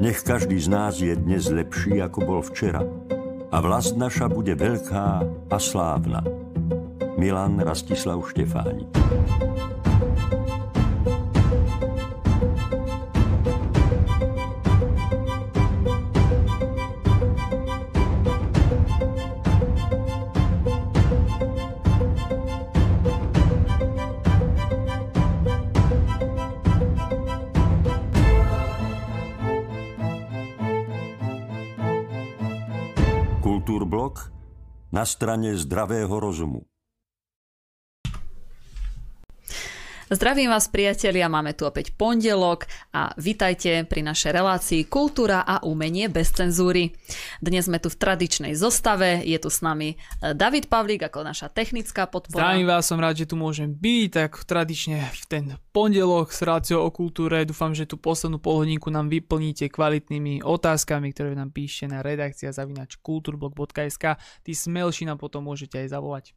Nech každý z nás je dnes lepší, ako bol včera. A vlast naša bude veľká a slávna. Milan Rastislav Štefánik. Na strane zdravého rozumu. Zdravím vás priatelia, máme tu opäť pondelok a vitajte pri našej relácii Kultúra a umenie bez cenzúry. Dnes sme tu v tradičnej zostave, je tu s nami e, David Pavlík ako naša technická podpora. Zdravím vás, som rád, že tu môžem byť, tak tradične v ten pondelok s reláciou o kultúre. Dúfam, že tú poslednú polhodinku nám vyplníte kvalitnými otázkami, ktoré nám píšte na redakcia zavinač kulturblog.sk. Tí smelší nám potom môžete aj zavolať.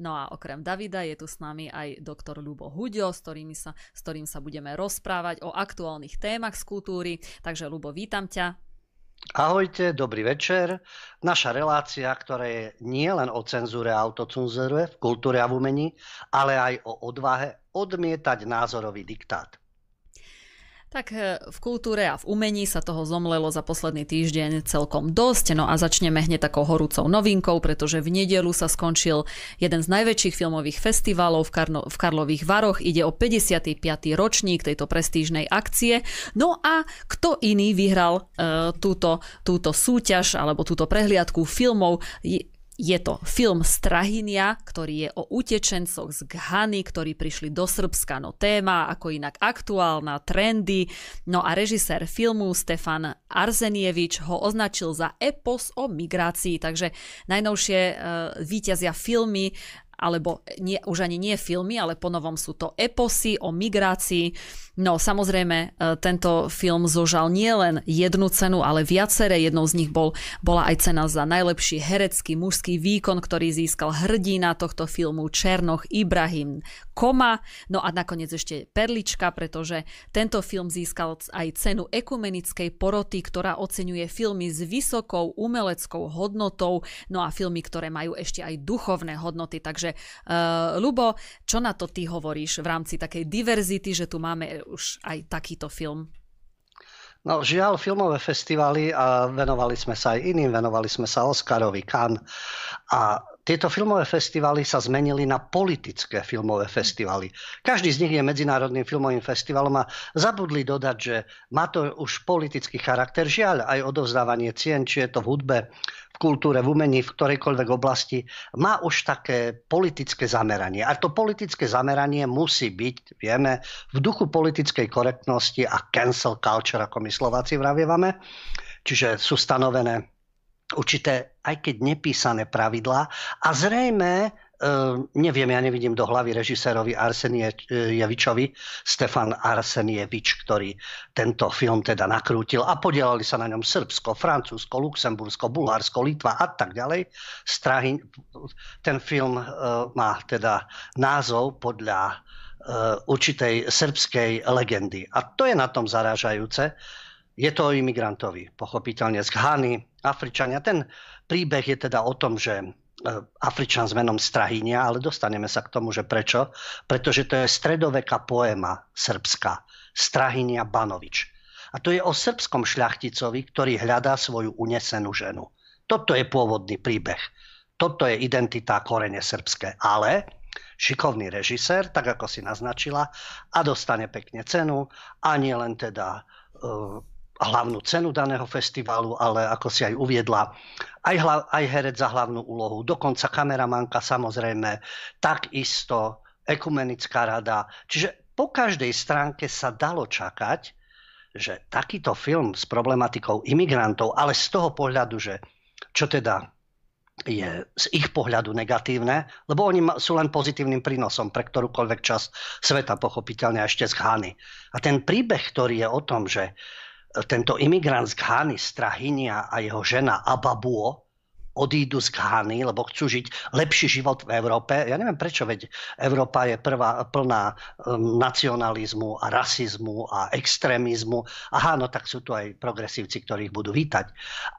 No a okrem Davida je tu s nami aj doktor Ľubo Huďo, s, sa, s ktorým sa budeme rozprávať o aktuálnych témach z kultúry. Takže Ľubo, vítam ťa. Ahojte, dobrý večer. Naša relácia, ktorá je nie len o cenzúre a autocenzúre v kultúre a v umení, ale aj o odvahe odmietať názorový diktát. Tak e, v kultúre a v umení sa toho zomlelo za posledný týždeň celkom dosť. No a začneme hneď takou horúcou novinkou, pretože v nedelu sa skončil jeden z najväčších filmových festivalov v, Karno, v Karlových Varoch. Ide o 55. ročník tejto prestížnej akcie. No a kto iný vyhral uh, túto, túto súťaž alebo túto prehliadku filmov? Je to film Strahinia, ktorý je o utečencoch z Ghany, ktorí prišli do Srbska. No téma, ako inak aktuálna, trendy. No a režisér filmu Stefan Arzenievič ho označil za epos o migrácii. Takže najnovšie uh, víťazia filmy alebo nie, už ani nie filmy, ale ponovom sú to eposy o migrácii. No samozrejme, e, tento film zožal nielen jednu cenu, ale viaceré. Jednou z nich bol, bola aj cena za najlepší herecký mužský výkon, ktorý získal hrdina tohto filmu Černoch Ibrahim Koma. No a nakoniec ešte perlička, pretože tento film získal aj cenu ekumenickej poroty, ktorá oceňuje filmy s vysokou umeleckou hodnotou, no a filmy, ktoré majú ešte aj duchovné hodnoty. Takže uh, Lubo, čo na to ty hovoríš v rámci takej diverzity, že tu máme už aj takýto film? No žiaľ, filmové festivaly a venovali sme sa aj iným, venovali sme sa Oscarovi, Cannes a tieto filmové festivaly sa zmenili na politické filmové festivaly. Každý z nich je medzinárodným filmovým festivalom a zabudli dodať, že má to už politický charakter. Žiaľ, aj odovzdávanie cien, či je to v hudbe, v kultúre, v umení, v ktorejkoľvek oblasti, má už také politické zameranie. A to politické zameranie musí byť, vieme, v duchu politickej korektnosti a cancel culture, ako my Slováci vravievame. Čiže sú stanovené určité, aj keď nepísané pravidlá a zrejme Uh, neviem, ja nevidím do hlavy režisérovi Arsenievičovi, Stefan Arsenievič, ktorý tento film teda nakrútil a podielali sa na ňom Srbsko, Francúzsko, Luxembursko, Bulharsko, Litva a tak ďalej. Strahy, ten film uh, má teda názov podľa určitej srbskej legendy. A to je na tom zarážajúce, je to o imigrantovi, pochopiteľne z Ghany, Afričania. Ten príbeh je teda o tom, že e, Afričan s menom Strahynia, ale dostaneme sa k tomu, že prečo. Pretože to je stredoveká poéma srbská Strahynia Banovič. A to je o srbskom šľachticovi, ktorý hľadá svoju unesenú ženu. Toto je pôvodný príbeh. Toto je identita korene srbské. Ale šikovný režisér, tak ako si naznačila, a dostane pekne cenu, a nie len teda uh, hlavnú cenu daného festivalu, ale ako si aj uviedla, aj, hla, aj herec za hlavnú úlohu, dokonca kameramanka samozrejme, takisto ekumenická rada. Čiže po každej stránke sa dalo čakať, že takýto film s problematikou imigrantov, ale z toho pohľadu, že čo teda je z ich pohľadu negatívne, lebo oni sú len pozitívnym prínosom pre ktorúkoľvek časť sveta, pochopiteľne ešte z Ghany. A ten príbeh, ktorý je o tom, že tento imigrant z Ghany, Strahynia a jeho žena Ababuo, odídu z Ghany, lebo chcú žiť lepší život v Európe. Ja neviem prečo, veď Európa je prvá, plná um, nacionalizmu a rasizmu a extrémizmu. Aha, no tak sú tu aj progresívci, ktorých budú vítať.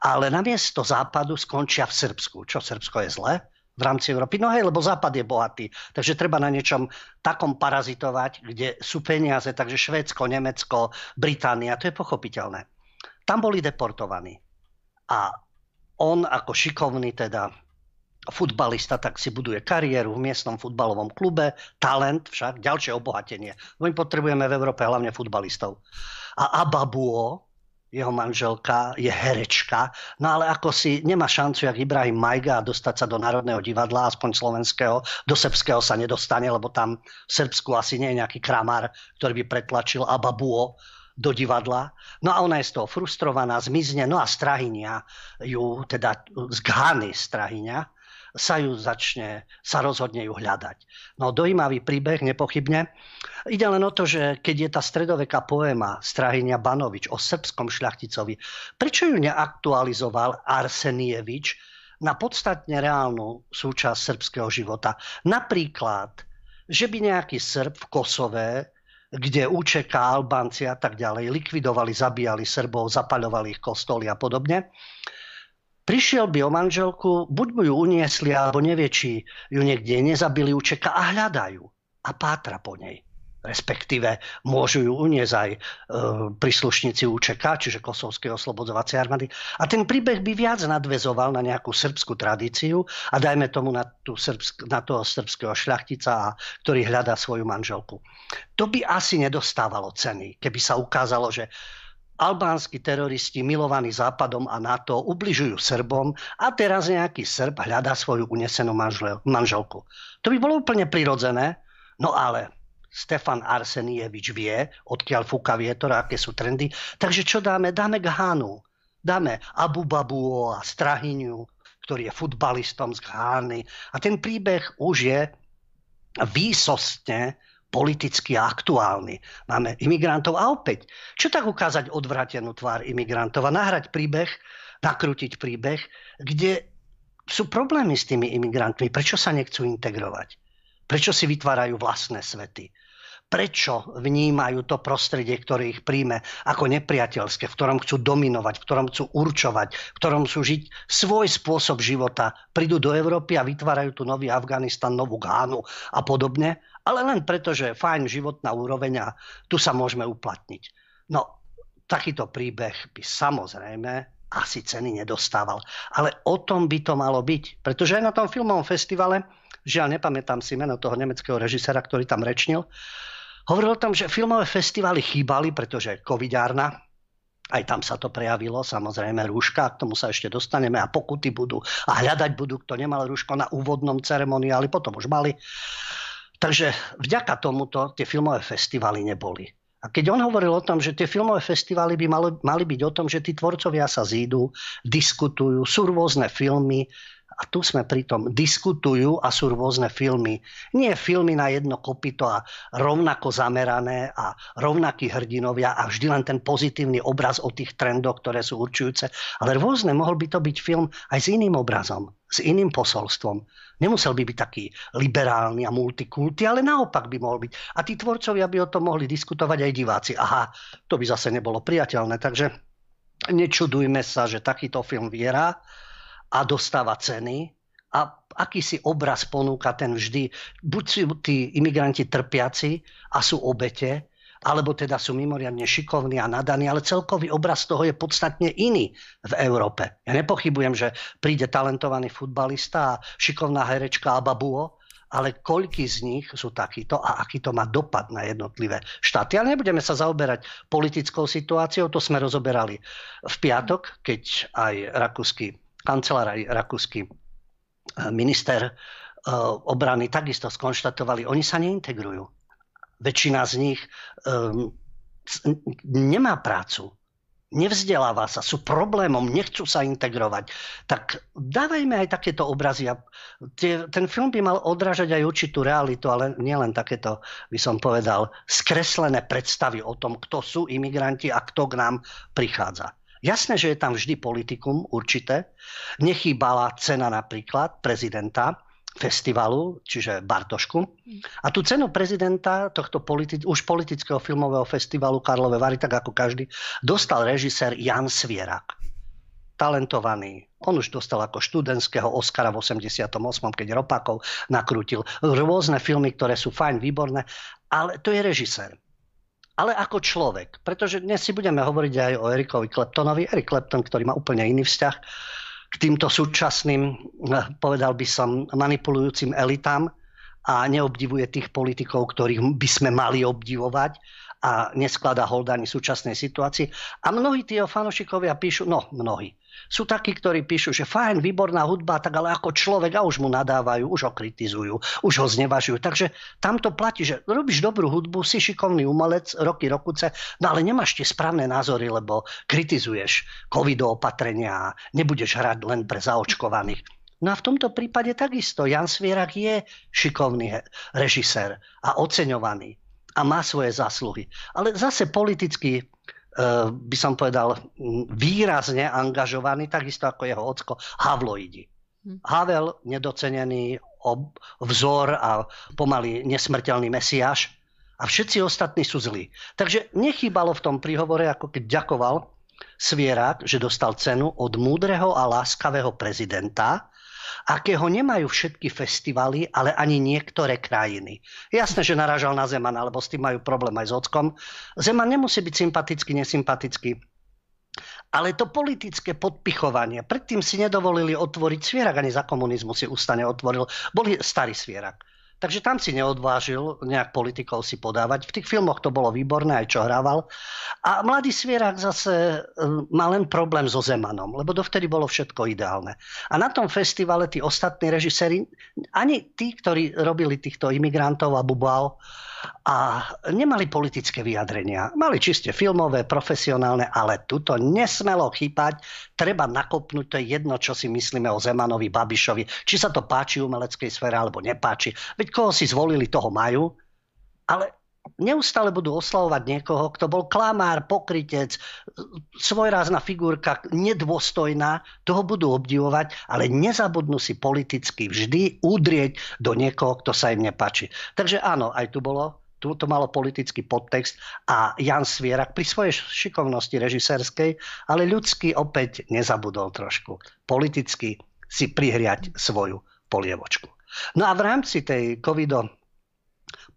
Ale namiesto západu skončia v Srbsku. Čo Srbsko je zlé? V rámci Európy. No hej, lebo Západ je bohatý, takže treba na niečom takom parazitovať, kde sú peniaze, takže Švédsko, Nemecko, Británia, to je pochopiteľné. Tam boli deportovaní. A on ako šikovný teda futbalista, tak si buduje kariéru v miestnom futbalovom klube, talent však, ďalšie obohatenie. My potrebujeme v Európe hlavne futbalistov. A Ababuo, jeho manželka, je herečka, no ale ako si nemá šancu, jak Ibrahim Majga, dostať sa do Národného divadla, aspoň slovenského, do srbského sa nedostane, lebo tam v Srbsku asi nie je nejaký kramár, ktorý by pretlačil Ababuo do divadla. No a ona je z toho frustrovaná, zmizne, no a Strahynia ju, teda z Ghany Strahynia, sa ju začne, sa rozhodne ju hľadať. No dojímavý príbeh, nepochybne. Ide len o to, že keď je tá stredoveká poéma Strahynia Banovič o srbskom šľachticovi, prečo ju neaktualizoval Arsenievič na podstatne reálnu súčasť srbského života? Napríklad, že by nejaký Srb v Kosove kde UČK, Albánci a tak ďalej likvidovali, zabíjali Srbov, zapaľovali ich kostoly a podobne. Prišiel by o manželku, buď mu ju uniesli, alebo nevie, či ju niekde nezabili UČK a hľadajú a pátra po nej respektíve môžu ju uniesť aj e, príslušníci UČK, čiže Kosovskej oslobodzovacej armády. A ten príbeh by viac nadvezoval na nejakú srbskú tradíciu a dajme tomu na, tú srbsk, na toho srbského šľachtica, ktorý hľadá svoju manželku. To by asi nedostávalo ceny, keby sa ukázalo, že albánsky teroristi milovaní Západom a NATO ubližujú Srbom a teraz nejaký Srb hľadá svoju unesenú manželku. To by bolo úplne prirodzené, no ale Stefan Arsenievič vie, odkiaľ fúka vietor, aké sú trendy. Takže čo dáme? Dáme Ghánu. Dáme Abu Babu a Strahyňu, ktorý je futbalistom z Ghány. A ten príbeh už je výsostne politicky aktuálny. Máme imigrantov a opäť, čo tak ukázať odvratenú tvár imigrantov a nahrať príbeh, nakrútiť príbeh, kde sú problémy s tými imigrantmi. Prečo sa nechcú integrovať? Prečo si vytvárajú vlastné svety? prečo vnímajú to prostredie, ktoré ich príjme ako nepriateľské, v ktorom chcú dominovať, v ktorom chcú určovať, v ktorom chcú žiť svoj spôsob života. Prídu do Európy a vytvárajú tu nový Afganistan, novú Gánu a podobne, ale len preto, že je fajn životná úroveň a tu sa môžeme uplatniť. No, takýto príbeh by samozrejme asi ceny nedostával. Ale o tom by to malo byť. Pretože aj na tom filmovom festivale, žiaľ nepamätám si meno toho nemeckého režisera, ktorý tam rečnil, Hovoril o tom, že filmové festivaly chýbali, pretože covidárna, aj tam sa to prejavilo, samozrejme rúška, k tomu sa ešte dostaneme a pokuty budú a hľadať budú, kto nemal rúško na úvodnom ceremoniáli, potom už mali. Takže vďaka tomuto tie filmové festivaly neboli. A keď on hovoril o tom, že tie filmové festivaly by mali, mali byť o tom, že tí tvorcovia sa zídu, diskutujú, sú rôzne filmy, a tu sme pritom diskutujú a sú rôzne filmy. Nie filmy na jedno kopito a rovnako zamerané a rovnakí hrdinovia a vždy len ten pozitívny obraz o tých trendoch, ktoré sú určujúce. Ale rôzne, mohol by to byť film aj s iným obrazom, s iným posolstvom. Nemusel by byť taký liberálny a multikulty, ale naopak by mohol byť. A tí tvorcovia by o tom mohli diskutovať aj diváci. Aha, to by zase nebolo priateľné. Takže nečudujme sa, že takýto film viera a dostáva ceny a akýsi obraz ponúka ten vždy. Buď sú tí imigranti trpiaci a sú obete, alebo teda sú mimoriadne šikovní a nadaní, ale celkový obraz toho je podstatne iný v Európe. Ja nepochybujem, že príde talentovaný futbalista a šikovná herečka Ababuo, ale koľky z nich sú takíto a aký to má dopad na jednotlivé štáty. Ale nebudeme sa zaoberať politickou situáciou, to sme rozoberali v piatok, keď aj rakúsky kancelár rakúsky eh, minister eh, obrany takisto skonštatovali, oni sa neintegrujú. Väčšina z nich um, nemá prácu, nevzdeláva sa, sú problémom, nechcú sa integrovať. Tak dávajme aj takéto obrazy. Ten film by mal odrážať aj určitú realitu, ale nielen takéto, by som povedal, skreslené predstavy o tom, kto sú imigranti a kto k nám prichádza. Jasné, že je tam vždy politikum určité. Nechýbala cena napríklad prezidenta festivalu, čiže Bartošku. A tú cenu prezidenta tohto politi- už politického filmového festivalu Karlové Vary, tak ako každý, dostal režisér Jan Svierak. Talentovaný. On už dostal ako študentského Oscara v 88., keď Ropakov nakrútil rôzne filmy, ktoré sú fajn, výborné, ale to je režisér ale ako človek. Pretože dnes si budeme hovoriť aj o Erikovi Kleptonovi. Erik Klepton, ktorý má úplne iný vzťah k týmto súčasným, eh, povedal by som, manipulujúcim elitám a neobdivuje tých politikov, ktorých by sme mali obdivovať a neskladá holdani súčasnej situácii. A mnohí tí fanošikovia píšu, no mnohí, sú takí, ktorí píšu, že fajn, výborná hudba, tak ale ako človek a už mu nadávajú, už ho kritizujú, už ho znevažujú. Takže tam to platí, že robíš dobrú hudbu, si šikovný umelec, roky, rokuce, no ale nemáš tie správne názory, lebo kritizuješ covid opatrenia, nebudeš hrať len pre zaočkovaných. No a v tomto prípade takisto Jan Svierak je šikovný režisér a oceňovaný a má svoje zásluhy. Ale zase politicky e, by som povedal, výrazne angažovaný, takisto ako jeho ocko, Havloidi. Hm. Havel, nedocenený ob, vzor a pomaly nesmrteľný mesiáš a všetci ostatní sú zlí. Takže nechýbalo v tom príhovore, ako keď ďakoval Svierak, že dostal cenu od múdreho a láskavého prezidenta, akého nemajú všetky festivaly, ale ani niektoré krajiny. Jasné, že naražal na Zeman, alebo s tým majú problém aj s Ockom. Zeman nemusí byť sympatický, nesympatický. Ale to politické podpichovanie, predtým si nedovolili otvoriť Svierak, ani za komunizmu si ústane otvoril. Boli starý Svierak. Takže tam si neodvážil nejak politikov si podávať. V tých filmoch to bolo výborné, aj čo hrával. A mladý Svierak zase hm, má len problém so Zemanom, lebo dovtedy bolo všetko ideálne. A na tom festivale tí ostatní režiséri, ani tí, ktorí robili týchto imigrantov a bubal, a nemali politické vyjadrenia. Mali čiste filmové, profesionálne, ale tuto nesmelo chýpať. Treba nakopnúť, to je jedno, čo si myslíme o Zemanovi, Babišovi, či sa to páči umeleckej sfére alebo nepáči. Veď koho si zvolili, toho majú. Ale neustále budú oslavovať niekoho, kto bol klamár, pokrytec, svojrázna figurka, nedôstojná, toho budú obdivovať, ale nezabudnú si politicky vždy udrieť do niekoho, kto sa im nepáči. Takže áno, aj tu bolo tu to malo politický podtext a Jan Svierak pri svojej šikovnosti režisérskej, ale ľudský opäť nezabudol trošku. Politicky si prihriať svoju polievočku. No a v rámci tej covido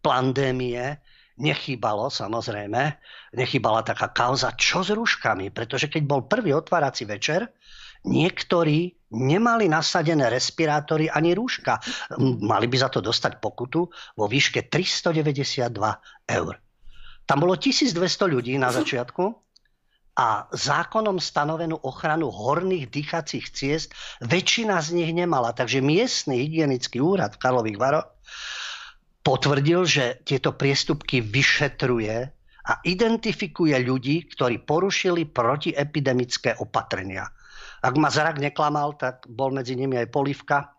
pandémie nechýbalo samozrejme, nechýbala taká kauza, čo s rúškami, pretože keď bol prvý otvárací večer, niektorí nemali nasadené respirátory ani rúška. Mali by za to dostať pokutu vo výške 392 eur. Tam bolo 1200 ľudí na začiatku a zákonom stanovenú ochranu horných dýchacích ciest väčšina z nich nemala. Takže miestny hygienický úrad v Karlových Varoch potvrdil, že tieto priestupky vyšetruje a identifikuje ľudí, ktorí porušili protiepidemické opatrenia. Ak ma zrak neklamal, tak bol medzi nimi aj Polivka,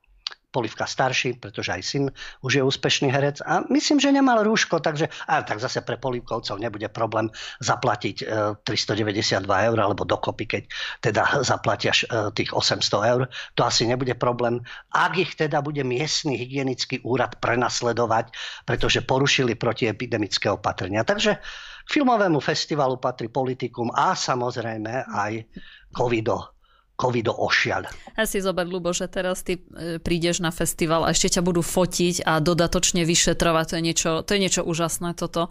Polivka starší, pretože aj syn už je úspešný herec a myslím, že nemal rúško, takže ale tak zase pre Polivkovcov nebude problém zaplatiť 392 e, eur alebo dokopy, keď teda zaplatia e, tých 800 eur. To asi nebude problém. Ak ich teda bude miestny hygienický úrad prenasledovať, pretože porušili protiepidemické opatrenia. Takže k filmovému festivalu patrí politikum a samozrejme aj covido covido ošial. Ja si zober, Lubo, že teraz ty e, prídeš na festival a ešte ťa budú fotiť a dodatočne vyšetrovať. To je niečo, to je niečo úžasné toto.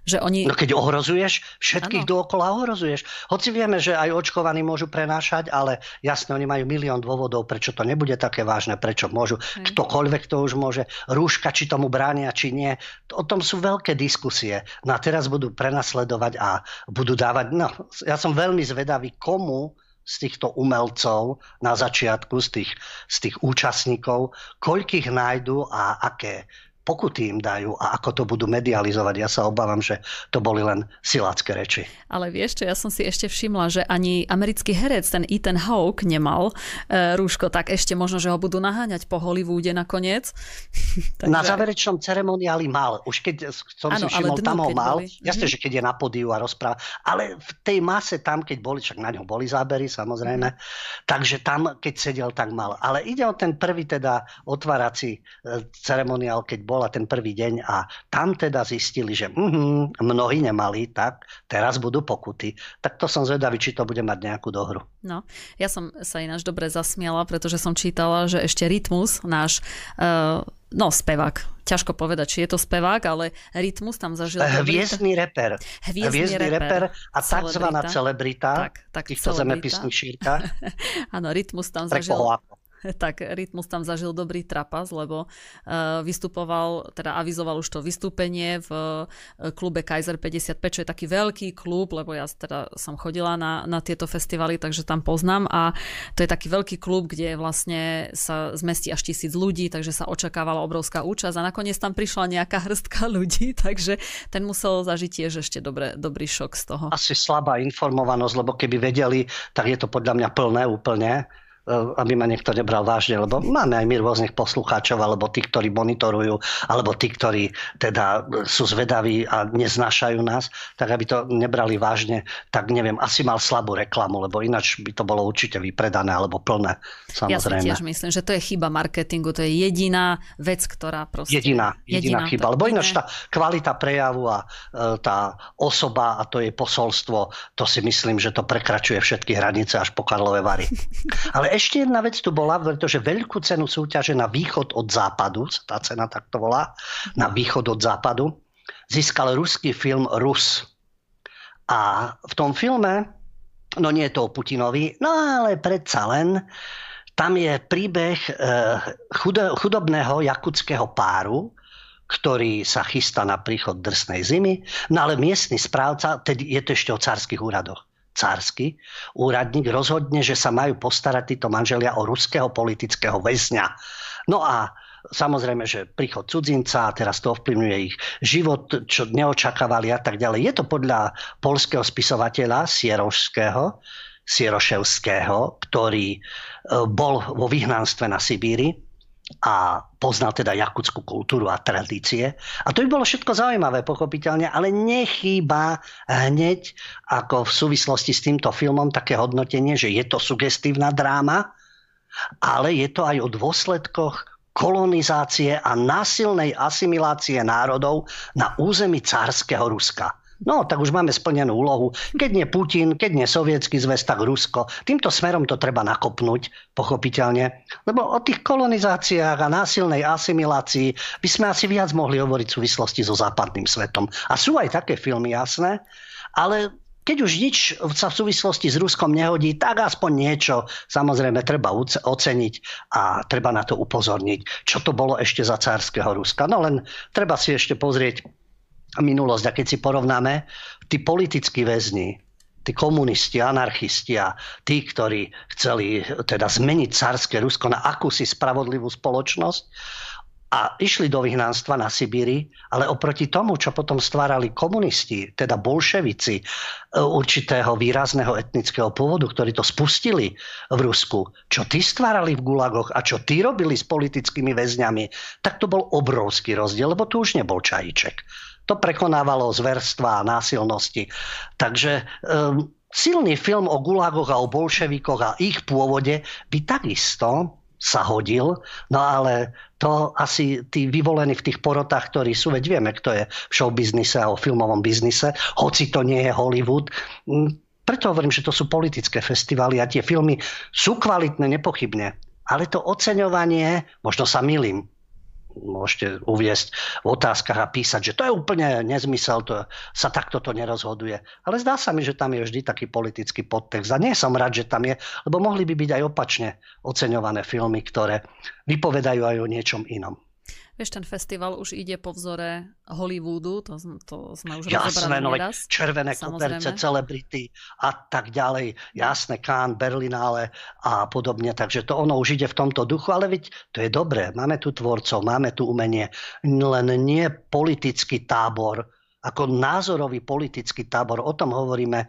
Že oni... No keď ohrozuješ, všetkých ano. dookola ohrozuješ. Hoci vieme, že aj očkovaní môžu prenášať, ale jasne, oni majú milión dôvodov, prečo to nebude také vážne, prečo môžu. Hej. Ktokoľvek to už môže. Rúška, či tomu bránia, či nie. O tom sú veľké diskusie. No a teraz budú prenasledovať a budú dávať... No, ja som veľmi zvedavý, komu z týchto umelcov na začiatku, z tých, z tých účastníkov, koľkých nájdu a aké pokuty im dajú a ako to budú medializovať. Ja sa obávam, že to boli len silácké reči. Ale vieš čo, ja som si ešte všimla, že ani americký herec, ten Ethan Hawke, nemal e, rúško, tak ešte možno, že ho budú naháňať po Hollywoode nakoniec. Takže... Na záverečnom ceremoniáli mal. Už keď som ano, si všimol, dnu, tam ho mal. Boli. Jasne, mm-hmm. že keď je na podiu a rozpráva. Ale v tej mase tam, keď boli, však na ňo boli zábery, samozrejme. Mm-hmm. Takže tam, keď sedel, tak mal. Ale ide o ten prvý teda otvárací e, ceremoniál, keď bol bola ten prvý deň a tam teda zistili, že mm, mnohí nemali, tak teraz budú pokuty. Tak to som zvedavý, či to bude mať nejakú dohru. No, ja som sa ináč dobre zasmiala, pretože som čítala, že ešte Rytmus, náš uh, no spevák, ťažko povedať, či je to spevák, ale Rytmus tam zažil... Hviezdný reper. Hviezdný, Hviezdný reper, reper a tzv. celebrita, tak, tak týchto zemepisných šírkach. Áno, Rytmus tam zažil... tak Rytmus tam zažil dobrý trapas, lebo uh, vystupoval, teda avizoval už to vystúpenie v uh, klube Kaiser 55, čo je taký veľký klub, lebo ja teda som chodila na, na tieto festivaly, takže tam poznám. A to je taký veľký klub, kde vlastne sa zmestí až tisíc ľudí, takže sa očakávala obrovská účasť. A nakoniec tam prišla nejaká hrstka ľudí, takže ten musel zažiť tiež ešte dobre, dobrý šok z toho. Asi slabá informovanosť, lebo keby vedeli, tak je to podľa mňa plné úplne aby ma niekto nebral vážne, lebo máme aj my rôznych poslucháčov, alebo tí, ktorí monitorujú, alebo tí, ktorí teda sú zvedaví a neznášajú nás, tak aby to nebrali vážne, tak neviem, asi mal slabú reklamu, lebo ináč by to bolo určite vypredané alebo plné. Samozrejme. Ja si tiež myslím, že to je chyba marketingu, to je jediná vec, ktorá proste... Jediná, jediná, jediná chyba, lebo ináč tá kvalita prejavu a e, tá osoba a to jej posolstvo, to si myslím, že to prekračuje všetky hranice až po Karlové Vary. Ale ešte jedna vec tu bola, pretože veľkú cenu súťaže na východ od západu, tá cena takto volá, na východ od západu, získal ruský film Rus. A v tom filme, no nie je to o Putinovi, no ale predsa len, tam je príbeh eh, chudobného jakutského páru, ktorý sa chystá na príchod drsnej zimy, no ale miestny správca, tedy je to ešte o cárskych úradoch cársky úradník rozhodne, že sa majú postarať títo manželia o ruského politického väzňa. No a Samozrejme, že príchod cudzinca, teraz to ovplyvňuje ich život, čo neočakávali a tak ďalej. Je to podľa polského spisovateľa Sierošského, Sieroševského, ktorý e, bol vo vyhnanstve na Sibíri a poznal teda jakutskú kultúru a tradície. A to by bolo všetko zaujímavé, pochopiteľne, ale nechýba hneď ako v súvislosti s týmto filmom také hodnotenie, že je to sugestívna dráma, ale je to aj o dôsledkoch kolonizácie a násilnej asimilácie národov na území cárskeho Ruska. No, tak už máme splnenú úlohu. Keď nie Putin, keď nie Sovietský zväz, tak Rusko. Týmto smerom to treba nakopnúť, pochopiteľne. Lebo o tých kolonizáciách a násilnej asimilácii by sme asi viac mohli hovoriť v súvislosti so západným svetom. A sú aj také filmy, jasné, ale keď už nič sa v súvislosti s Ruskom nehodí, tak aspoň niečo samozrejme treba oceniť a treba na to upozorniť, čo to bolo ešte za cárskeho Ruska. No len treba si ešte pozrieť minulosť. A keď si porovnáme, tí politickí väzni, tí komunisti, anarchisti a tí, ktorí chceli teda zmeniť carské Rusko na akúsi spravodlivú spoločnosť, a išli do vyhnanstva na Sibíri, ale oproti tomu, čo potom stvárali komunisti, teda bolševici e, určitého výrazného etnického pôvodu, ktorí to spustili v Rusku, čo tí stvárali v gulagoch a čo tí robili s politickými väzňami, tak to bol obrovský rozdiel, lebo tu už nebol čajíček. To prekonávalo zverstva a násilnosti. Takže um, silný film o gulagoch a o bolševikoch a ich pôvode by takisto sa hodil, no ale to asi tí vyvolení v tých porotách, ktorí sú, veď vieme, kto je v showbiznise a o filmovom biznise, hoci to nie je Hollywood. Preto hovorím, že to sú politické festivály a tie filmy sú kvalitné, nepochybne. Ale to oceňovanie, možno sa milím, môžete uviesť v otázkach a písať, že to je úplne nezmysel, to sa takto to nerozhoduje. Ale zdá sa mi, že tam je vždy taký politický podtext. A nie som rád, že tam je, lebo mohli by byť aj opačne oceňované filmy, ktoré vypovedajú aj o niečom inom. Vieš, ten festival už ide po vzore Hollywoodu, to, to sme už Jasné, no, neraz. červené koberce, celebrity a tak ďalej. Jasné, Cannes, Berlinále a podobne. Takže to ono už ide v tomto duchu, ale veď to je dobré. Máme tu tvorcov, máme tu umenie. Len nie politický tábor, ako názorový politický tábor. O tom hovoríme. E,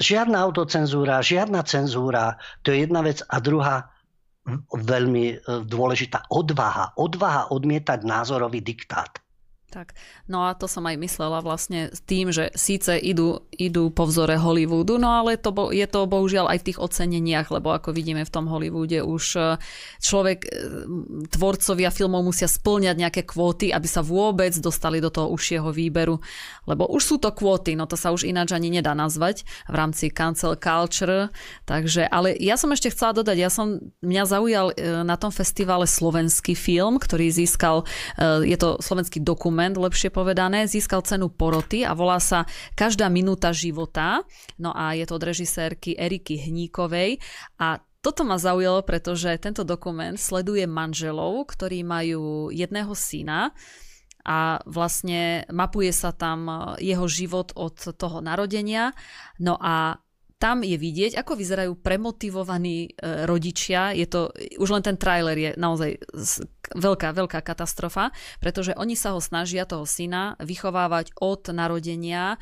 žiadna autocenzúra, žiadna cenzúra, to je jedna vec. A druhá, veľmi e, dôležitá odvaha. Odvaha odmietať názorový diktát. Tak, no a to som aj myslela vlastne tým, že síce idú, idú po vzore Hollywoodu, no ale to, je to bohužiaľ aj v tých oceneniach, lebo ako vidíme v tom Hollywoode už e, človek, e, tvorcovia filmov musia splňať nejaké kvóty, aby sa vôbec dostali do toho užšieho výberu, lebo už sú to kvóty, no to sa už ináč ani nedá nazvať v rámci cancel culture, takže, ale ja som ešte chcela dodať, ja som, mňa zaujal e, na tom festivale slovenský film, ktorý získal, je to slovenský dokument, dokument, lepšie povedané, získal cenu poroty a volá sa Každá minúta života. No a je to od režisérky Eriky Hníkovej a toto ma zaujalo, pretože tento dokument sleduje manželov, ktorí majú jedného syna a vlastne mapuje sa tam jeho život od toho narodenia. No a tam je vidieť, ako vyzerajú premotivovaní e, rodičia. Je to, už len ten trailer je naozaj veľká, veľká katastrofa, pretože oni sa ho snažia, toho syna, vychovávať od narodenia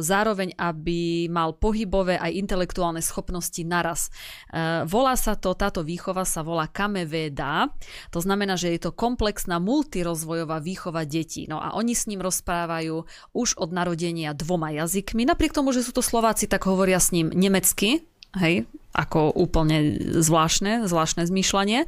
zároveň aby mal pohybové aj intelektuálne schopnosti naraz. E, volá sa to, táto výchova sa volá Kameveda, to znamená, že je to komplexná multirozvojová výchova detí. No a oni s ním rozprávajú už od narodenia dvoma jazykmi, napriek tomu, že sú to Slováci, tak hovoria s ním nemecky, hej, ako úplne zvláštne, zvláštne zmýšľanie,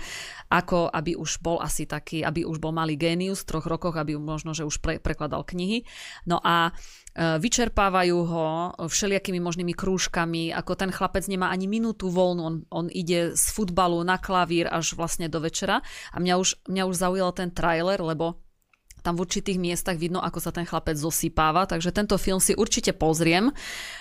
ako aby už bol asi taký, aby už bol malý génius v troch rokoch, aby možno, že už pre, prekladal knihy. No a E, vyčerpávajú ho všelijakými možnými krúžkami, ako ten chlapec nemá ani minútu voľnú, on, on ide z futbalu na klavír až vlastne do večera a mňa už, mňa už zaujal ten trailer, lebo tam v určitých miestach vidno, ako sa ten chlapec zosypáva, takže tento film si určite pozriem.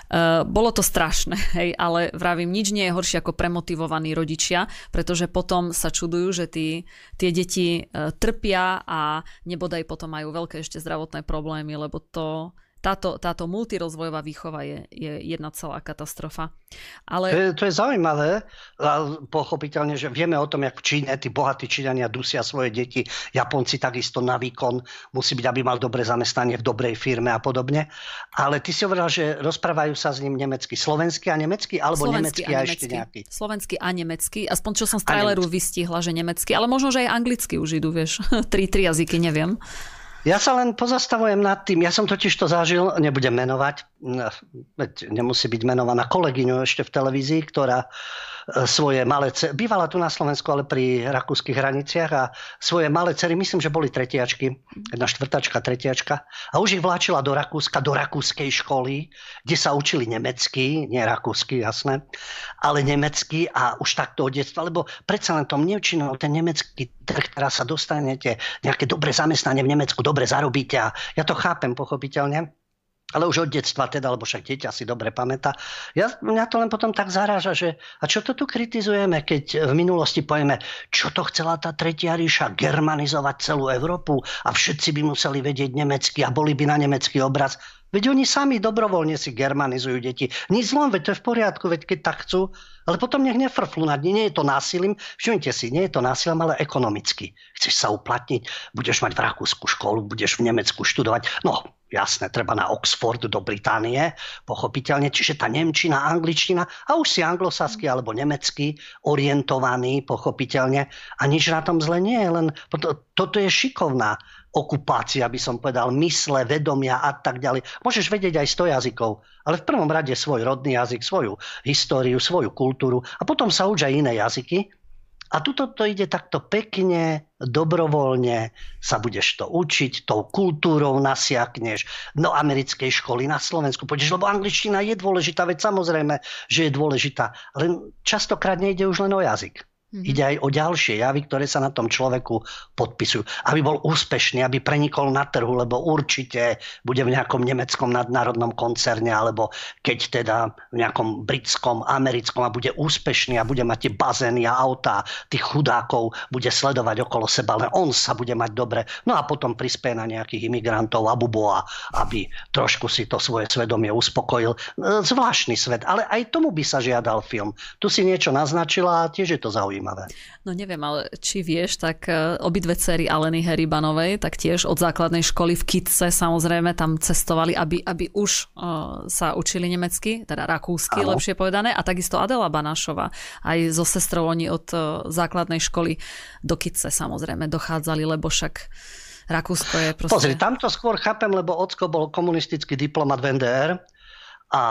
Uh, bolo to strašné, hej, ale vravím, nič nie je horšie ako premotivovaní rodičia, pretože potom sa čudujú, že tí, tie deti uh, trpia a nebodaj potom majú veľké ešte zdravotné problémy, lebo to táto, táto multirozvojová výchova je, je jedna celá katastrofa. Ale... To, je, to je zaujímavé, pochopiteľne, že vieme o tom, jak v Číne tí bohatí Číňania dusia svoje deti, Japonci takisto na výkon, musí byť, aby mal dobré zamestnanie v dobrej firme a podobne. Ale ty si hovoril, že rozprávajú sa s ním nemecky. Slovenský a nemecky, alebo slovenský nemecký a, a ešte nejaký? Slovenský a nemecký. Aspoň čo som z traileru vystihla, že nemecký. Ale možno, že aj anglicky už idú, vieš. tri, tri jazyky, neviem. Ja sa len pozastavujem nad tým, ja som totiž to zažil, nebudem menovať, veď nemusí byť menovaná kolegyňu ešte v televízii, ktorá E, svoje malé bývala tu na Slovensku, ale pri rakúskych hraniciach a svoje malé cery, myslím, že boli tretiačky, jedna štvrtačka, tretiačka. A už ich vláčila do Rakúska, do rakúskej školy, kde sa učili nemecky, nie rakúsky, jasné, ale nemecky a už takto od detstva, lebo predsa len tom Nemčinou, ten nemecký trh, teraz sa dostanete, nejaké dobré zamestnanie v Nemecku, dobre zarobíte a ja to chápem pochopiteľne, ale už od detstva teda, lebo však dieťa si dobre pamätá. Ja, mňa to len potom tak zaráža, že a čo to tu kritizujeme, keď v minulosti povieme, čo to chcela tá tretia ríša, germanizovať celú Európu a všetci by museli vedieť nemecky a boli by na nemecký obraz. Veď oni sami dobrovoľne si germanizujú deti. Nič zlom, veď to je v poriadku, veď keď tak chcú. Ale potom nech nefrflú nad nie je to násilím. Všimnite si, nie je to násilím, ale ekonomicky. Chceš sa uplatniť, budeš mať v Rakúsku školu, budeš v Nemecku študovať. No, jasné, treba na Oxford do Británie, pochopiteľne, čiže tá Nemčina, Angličtina a už si anglosaský alebo nemecký orientovaný, pochopiteľne. A nič na tom zle nie je, len toto je šikovná okupácia, by som povedal, mysle, vedomia a tak ďalej. Môžeš vedieť aj 100 jazykov, ale v prvom rade svoj rodný jazyk, svoju históriu, svoju kultúru a potom sa už aj iné jazyky. A tuto to ide takto pekne, dobrovoľne, sa budeš to učiť, tou kultúrou nasiakneš, no americkej školy na Slovensku pôjdeš, lebo angličtina je dôležitá, veď samozrejme, že je dôležitá, len častokrát nejde už len o jazyk. Mm-hmm. Ide aj o ďalšie javy, ktoré sa na tom človeku podpisujú. Aby bol úspešný, aby prenikol na trhu, lebo určite bude v nejakom nemeckom nadnárodnom koncerne, alebo keď teda v nejakom britskom, americkom a bude úspešný a bude mať tie bazény a autá, tých chudákov bude sledovať okolo seba, len on sa bude mať dobre. No a potom prispie na nejakých imigrantov a buboa, aby trošku si to svoje svedomie uspokojil. E, zvláštny svet, ale aj tomu by sa žiadal film. Tu si niečo naznačila a tiež je to zaujímavé zaujímavé. No neviem, ale či vieš, tak e, obidve cery Aleny Heribanovej, tak tiež od základnej školy v Kitce samozrejme tam cestovali, aby, aby už uh, sa učili nemecky, teda rakúsky ano. lepšie povedané. A takisto Adela Banášova. Aj so sestrou oni od uh, základnej školy do Kitce samozrejme dochádzali, lebo však Rakúsko je proste... Pozri, tamto skôr chápem, lebo Ocko bol komunistický diplomat v NDR a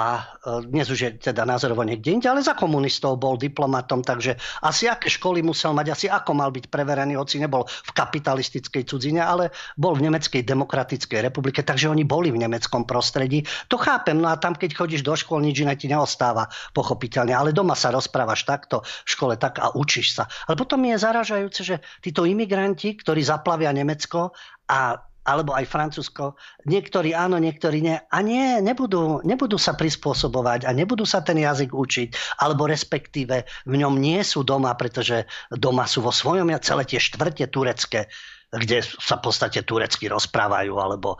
e, dnes už je teda názorovo niekde inde, ale za komunistov bol diplomatom, takže asi aké školy musel mať, asi ako mal byť preverený, hoci nebol v kapitalistickej cudzine, ale bol v Nemeckej demokratickej republike, takže oni boli v nemeckom prostredí. To chápem, no a tam, keď chodíš do škôl, nič iné ti neostáva, pochopiteľne, ale doma sa rozprávaš takto, v škole tak a učíš sa. Ale potom je zaražajúce, že títo imigranti, ktorí zaplavia Nemecko a alebo aj Francúzsko. Niektorí áno, niektorí nie. A nie, nebudú, nebudú sa prispôsobovať a nebudú sa ten jazyk učiť, alebo respektíve v ňom nie sú doma, pretože doma sú vo svojom, celé tie štvrte turecké kde sa v podstate turecky rozprávajú, alebo e,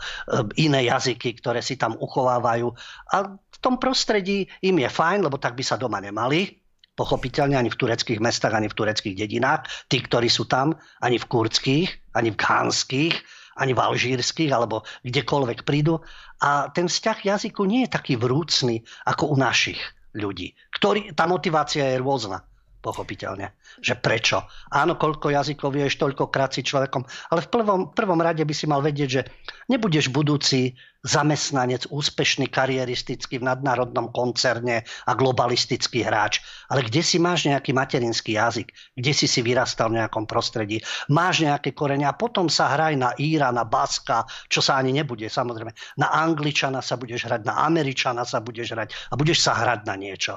iné jazyky, ktoré si tam uchovávajú. A v tom prostredí im je fajn, lebo tak by sa doma nemali, pochopiteľne ani v tureckých mestách, ani v tureckých dedinách, tí, ktorí sú tam, ani v kurdských, ani v khanských, ani v alžírskych, alebo kdekoľvek prídu. A ten vzťah jazyku nie je taký vrúcný ako u našich ľudí. Ktorý, tá motivácia je rôzna pochopiteľne. Že prečo? Áno, koľko jazykov vieš, toľkokrát si človekom. Ale v prvom, prvom rade by si mal vedieť, že nebudeš budúci zamestnanec, úspešný karieristický v nadnárodnom koncerne a globalistický hráč. Ale kde si máš nejaký materinský jazyk? Kde si si vyrastal v nejakom prostredí? Máš nejaké korene a potom sa hraj na Íra, na Baska, čo sa ani nebude samozrejme. Na Angličana sa budeš hrať, na Američana sa budeš hrať a budeš sa hrať na niečo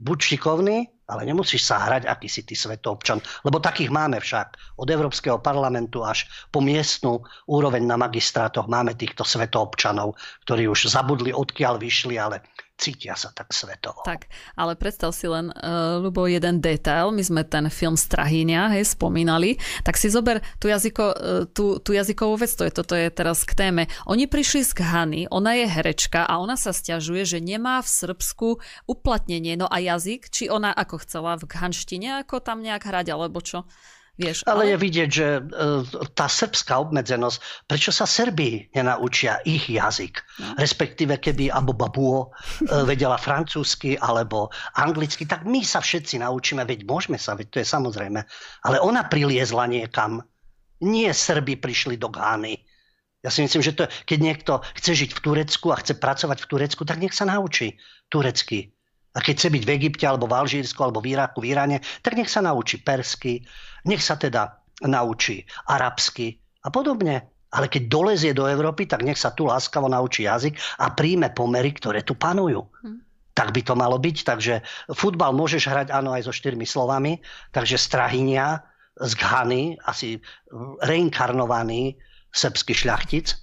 buď šikovný, ale nemusíš sa hrať, aký si ty svetoobčan. Lebo takých máme však. Od Európskeho parlamentu až po miestnú úroveň na magistrátoch máme týchto svetoobčanov, ktorí už zabudli, odkiaľ vyšli, ale cítia sa tak svetovo. Tak, ale predstav si len, uh, Lubo, jeden detail. My sme ten film Strahíňa, hej, spomínali. Tak si zober tú, jazyko, uh, tú, tú jazykovú vec, to je, toto je teraz k téme. Oni prišli z Ghany, ona je herečka a ona sa stiažuje, že nemá v Srbsku uplatnenie. No a jazyk, či ona ako chcela v ghanštine, ako tam nejak hrať, alebo čo? Vieš, ale... ale je vidieť, že e, tá srbská obmedzenosť, prečo sa Srbi nenaučia ich jazyk? No. Respektíve, keby Abu Babuo e, vedela francúzsky alebo anglicky, tak my sa všetci naučíme, veď môžeme sa, veď to je samozrejme. Ale ona priliezla niekam. Nie Srbi prišli do Gány. Ja si myslím, že to, keď niekto chce žiť v Turecku a chce pracovať v Turecku, tak nech sa naučí turecky. A keď chce byť v Egypte, alebo v Alžírsku, alebo v Iraku, v Iráne, tak nech sa naučí persky, nech sa teda naučí arabsky a podobne. Ale keď dolezie do Európy, tak nech sa tu láskavo naučí jazyk a príjme pomery, ktoré tu panujú. Hm. Tak by to malo byť. Takže futbal môžeš hrať áno aj so štyrmi slovami. Takže Strahynia z Ghany, asi reinkarnovaný srbský šľachtic,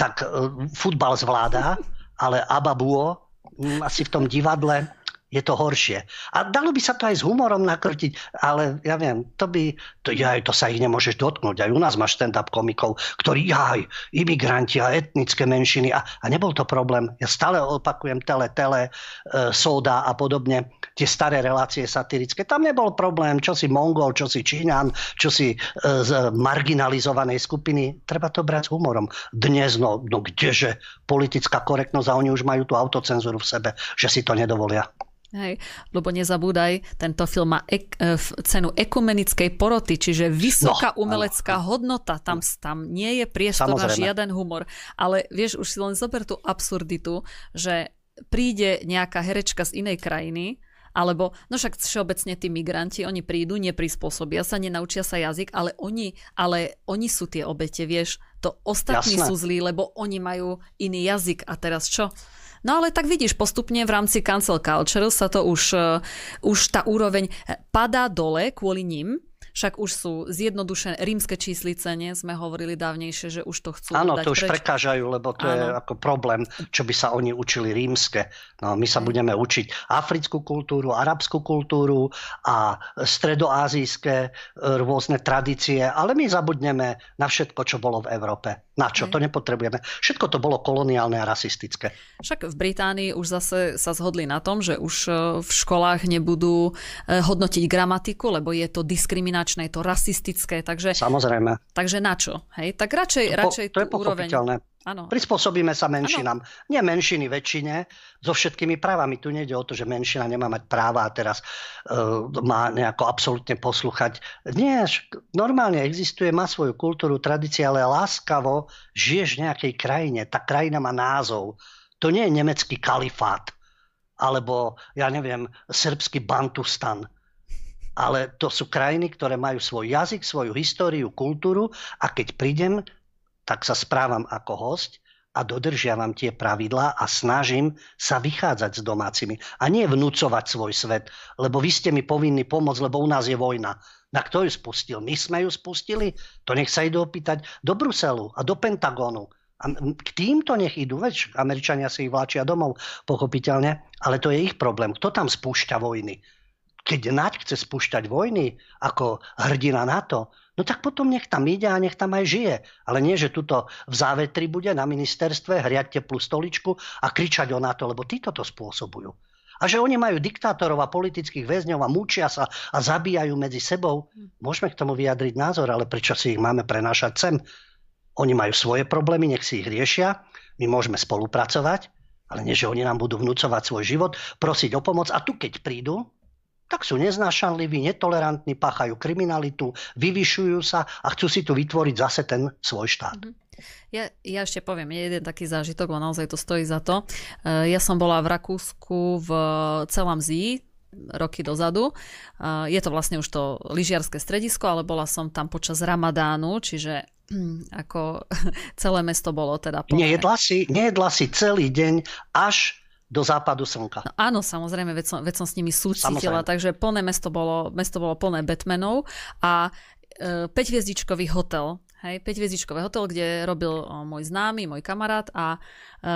tak e, futbal zvláda, ale Ababuo Mm, asi v tom divadle je to horšie. A dalo by sa to aj s humorom nakrtiť, ale ja viem, to by, to, jaj, to sa ich nemôžeš dotknúť. Aj u nás máš stand-up komikov, ktorí, jaj, imigranti a etnické menšiny a, a nebol to problém. Ja stále opakujem tele, tele, e, soda a podobne, tie staré relácie satirické. Tam nebol problém, čo si Mongol, čo si Číňan, čo si e, z marginalizovanej skupiny. Treba to brať s humorom. Dnes, no, no kdeže politická korektnosť a oni už majú tú autocenzúru v sebe, že si to nedovolia. Hej, lebo nezabúdaj, tento film má ek, e, cenu ekumenickej poroty, čiže vysoká no, umelecká no, hodnota. Tam, tam nie je priestor na žiaden humor. Ale vieš, už si len zober tú absurditu, že príde nejaká herečka z inej krajiny, alebo, no však všeobecne tí migranti, oni prídu, neprispôsobia sa, nenaučia sa jazyk, ale oni, ale oni sú tie obete, vieš. To ostatní Jasné. sú zlí, lebo oni majú iný jazyk. A teraz čo? No ale tak vidíš, postupne v rámci cancel culture sa to už, uh, už tá úroveň padá dole kvôli ním, však už sú zjednodušené rímske číslice, nie? Sme hovorili dávnejšie, že už to chcú Áno, to už preč. prekážajú, lebo to Áno. je ako problém, čo by sa oni učili rímske. No, my sa Aj. budeme učiť africkú kultúru, arabskú kultúru a stredoázijské e, rôzne tradície, ale my zabudneme na všetko, čo bolo v Európe. Na čo? To nepotrebujeme. Všetko to bolo koloniálne a rasistické. Však v Británii už zase sa zhodli na tom, že už e, v školách nebudú e, hodnotiť gramatiku, lebo je to diskriminačné, je to rasistické. Takže, Samozrejme. Takže na čo? Hej? Tak radšej, to, radšej to je úroveň... Ano. Prispôsobíme sa menšinám. Ano. Nie menšiny väčšine, so všetkými právami. Tu nejde o to, že menšina nemá mať práva a teraz uh, má nejako absolútne poslúchať. Nie, normálne existuje, má svoju kultúru, tradície, ale láskavo žiješ v nejakej krajine. Tá krajina má názov. To nie je nemecký kalifát alebo, ja neviem, srbský Bantustan ale to sú krajiny, ktoré majú svoj jazyk, svoju históriu, kultúru a keď prídem, tak sa správam ako host a dodržiavam tie pravidlá a snažím sa vychádzať s domácimi. A nie vnúcovať svoj svet, lebo vy ste mi povinní pomôcť, lebo u nás je vojna. Na kto ju spustil? My sme ju spustili? To nech sa idú opýtať do Bruselu a do Pentagonu. A k týmto nech idú, veď Američania si ich vláčia domov, pochopiteľne, ale to je ich problém. Kto tam spúšťa vojny? Keď Naď chce spúšťať vojny ako hrdina NATO, no tak potom nech tam ide a nech tam aj žije. Ale nie, že tuto v závetri bude na ministerstve hriať teplú stoličku a kričať o NATO, lebo títo to spôsobujú. A že oni majú diktátorov a politických väzňov a mučia sa a zabíjajú medzi sebou. Môžeme k tomu vyjadriť názor, ale prečo si ich máme prenášať sem? Oni majú svoje problémy, nech si ich riešia. My môžeme spolupracovať, ale nie, že oni nám budú vnúcovať svoj život, prosiť o pomoc a tu keď prídu, tak sú neznášanliví, netolerantní, páchajú kriminalitu, vyvyšujú sa a chcú si tu vytvoriť zase ten svoj štát. Mm-hmm. Ja, ja ešte poviem, je jeden taký zážitok, lebo naozaj to stojí za to. E, ja som bola v Rakúsku v celom Zí, roky dozadu. E, je to vlastne už to lyžiarske stredisko, ale bola som tam počas Ramadánu, čiže ako celé mesto bolo teda plné. Nejedla si, nejedla si celý deň až do západu slnka. No, áno, samozrejme, veď som, veď som s nimi súcitila, takže plné mesto bolo, mesto bolo plné Batmanov a e, 5-hviezdičkový hotel, hej, 5-hviezdičkový hotel, kde robil o, môj známy, môj kamarát a e,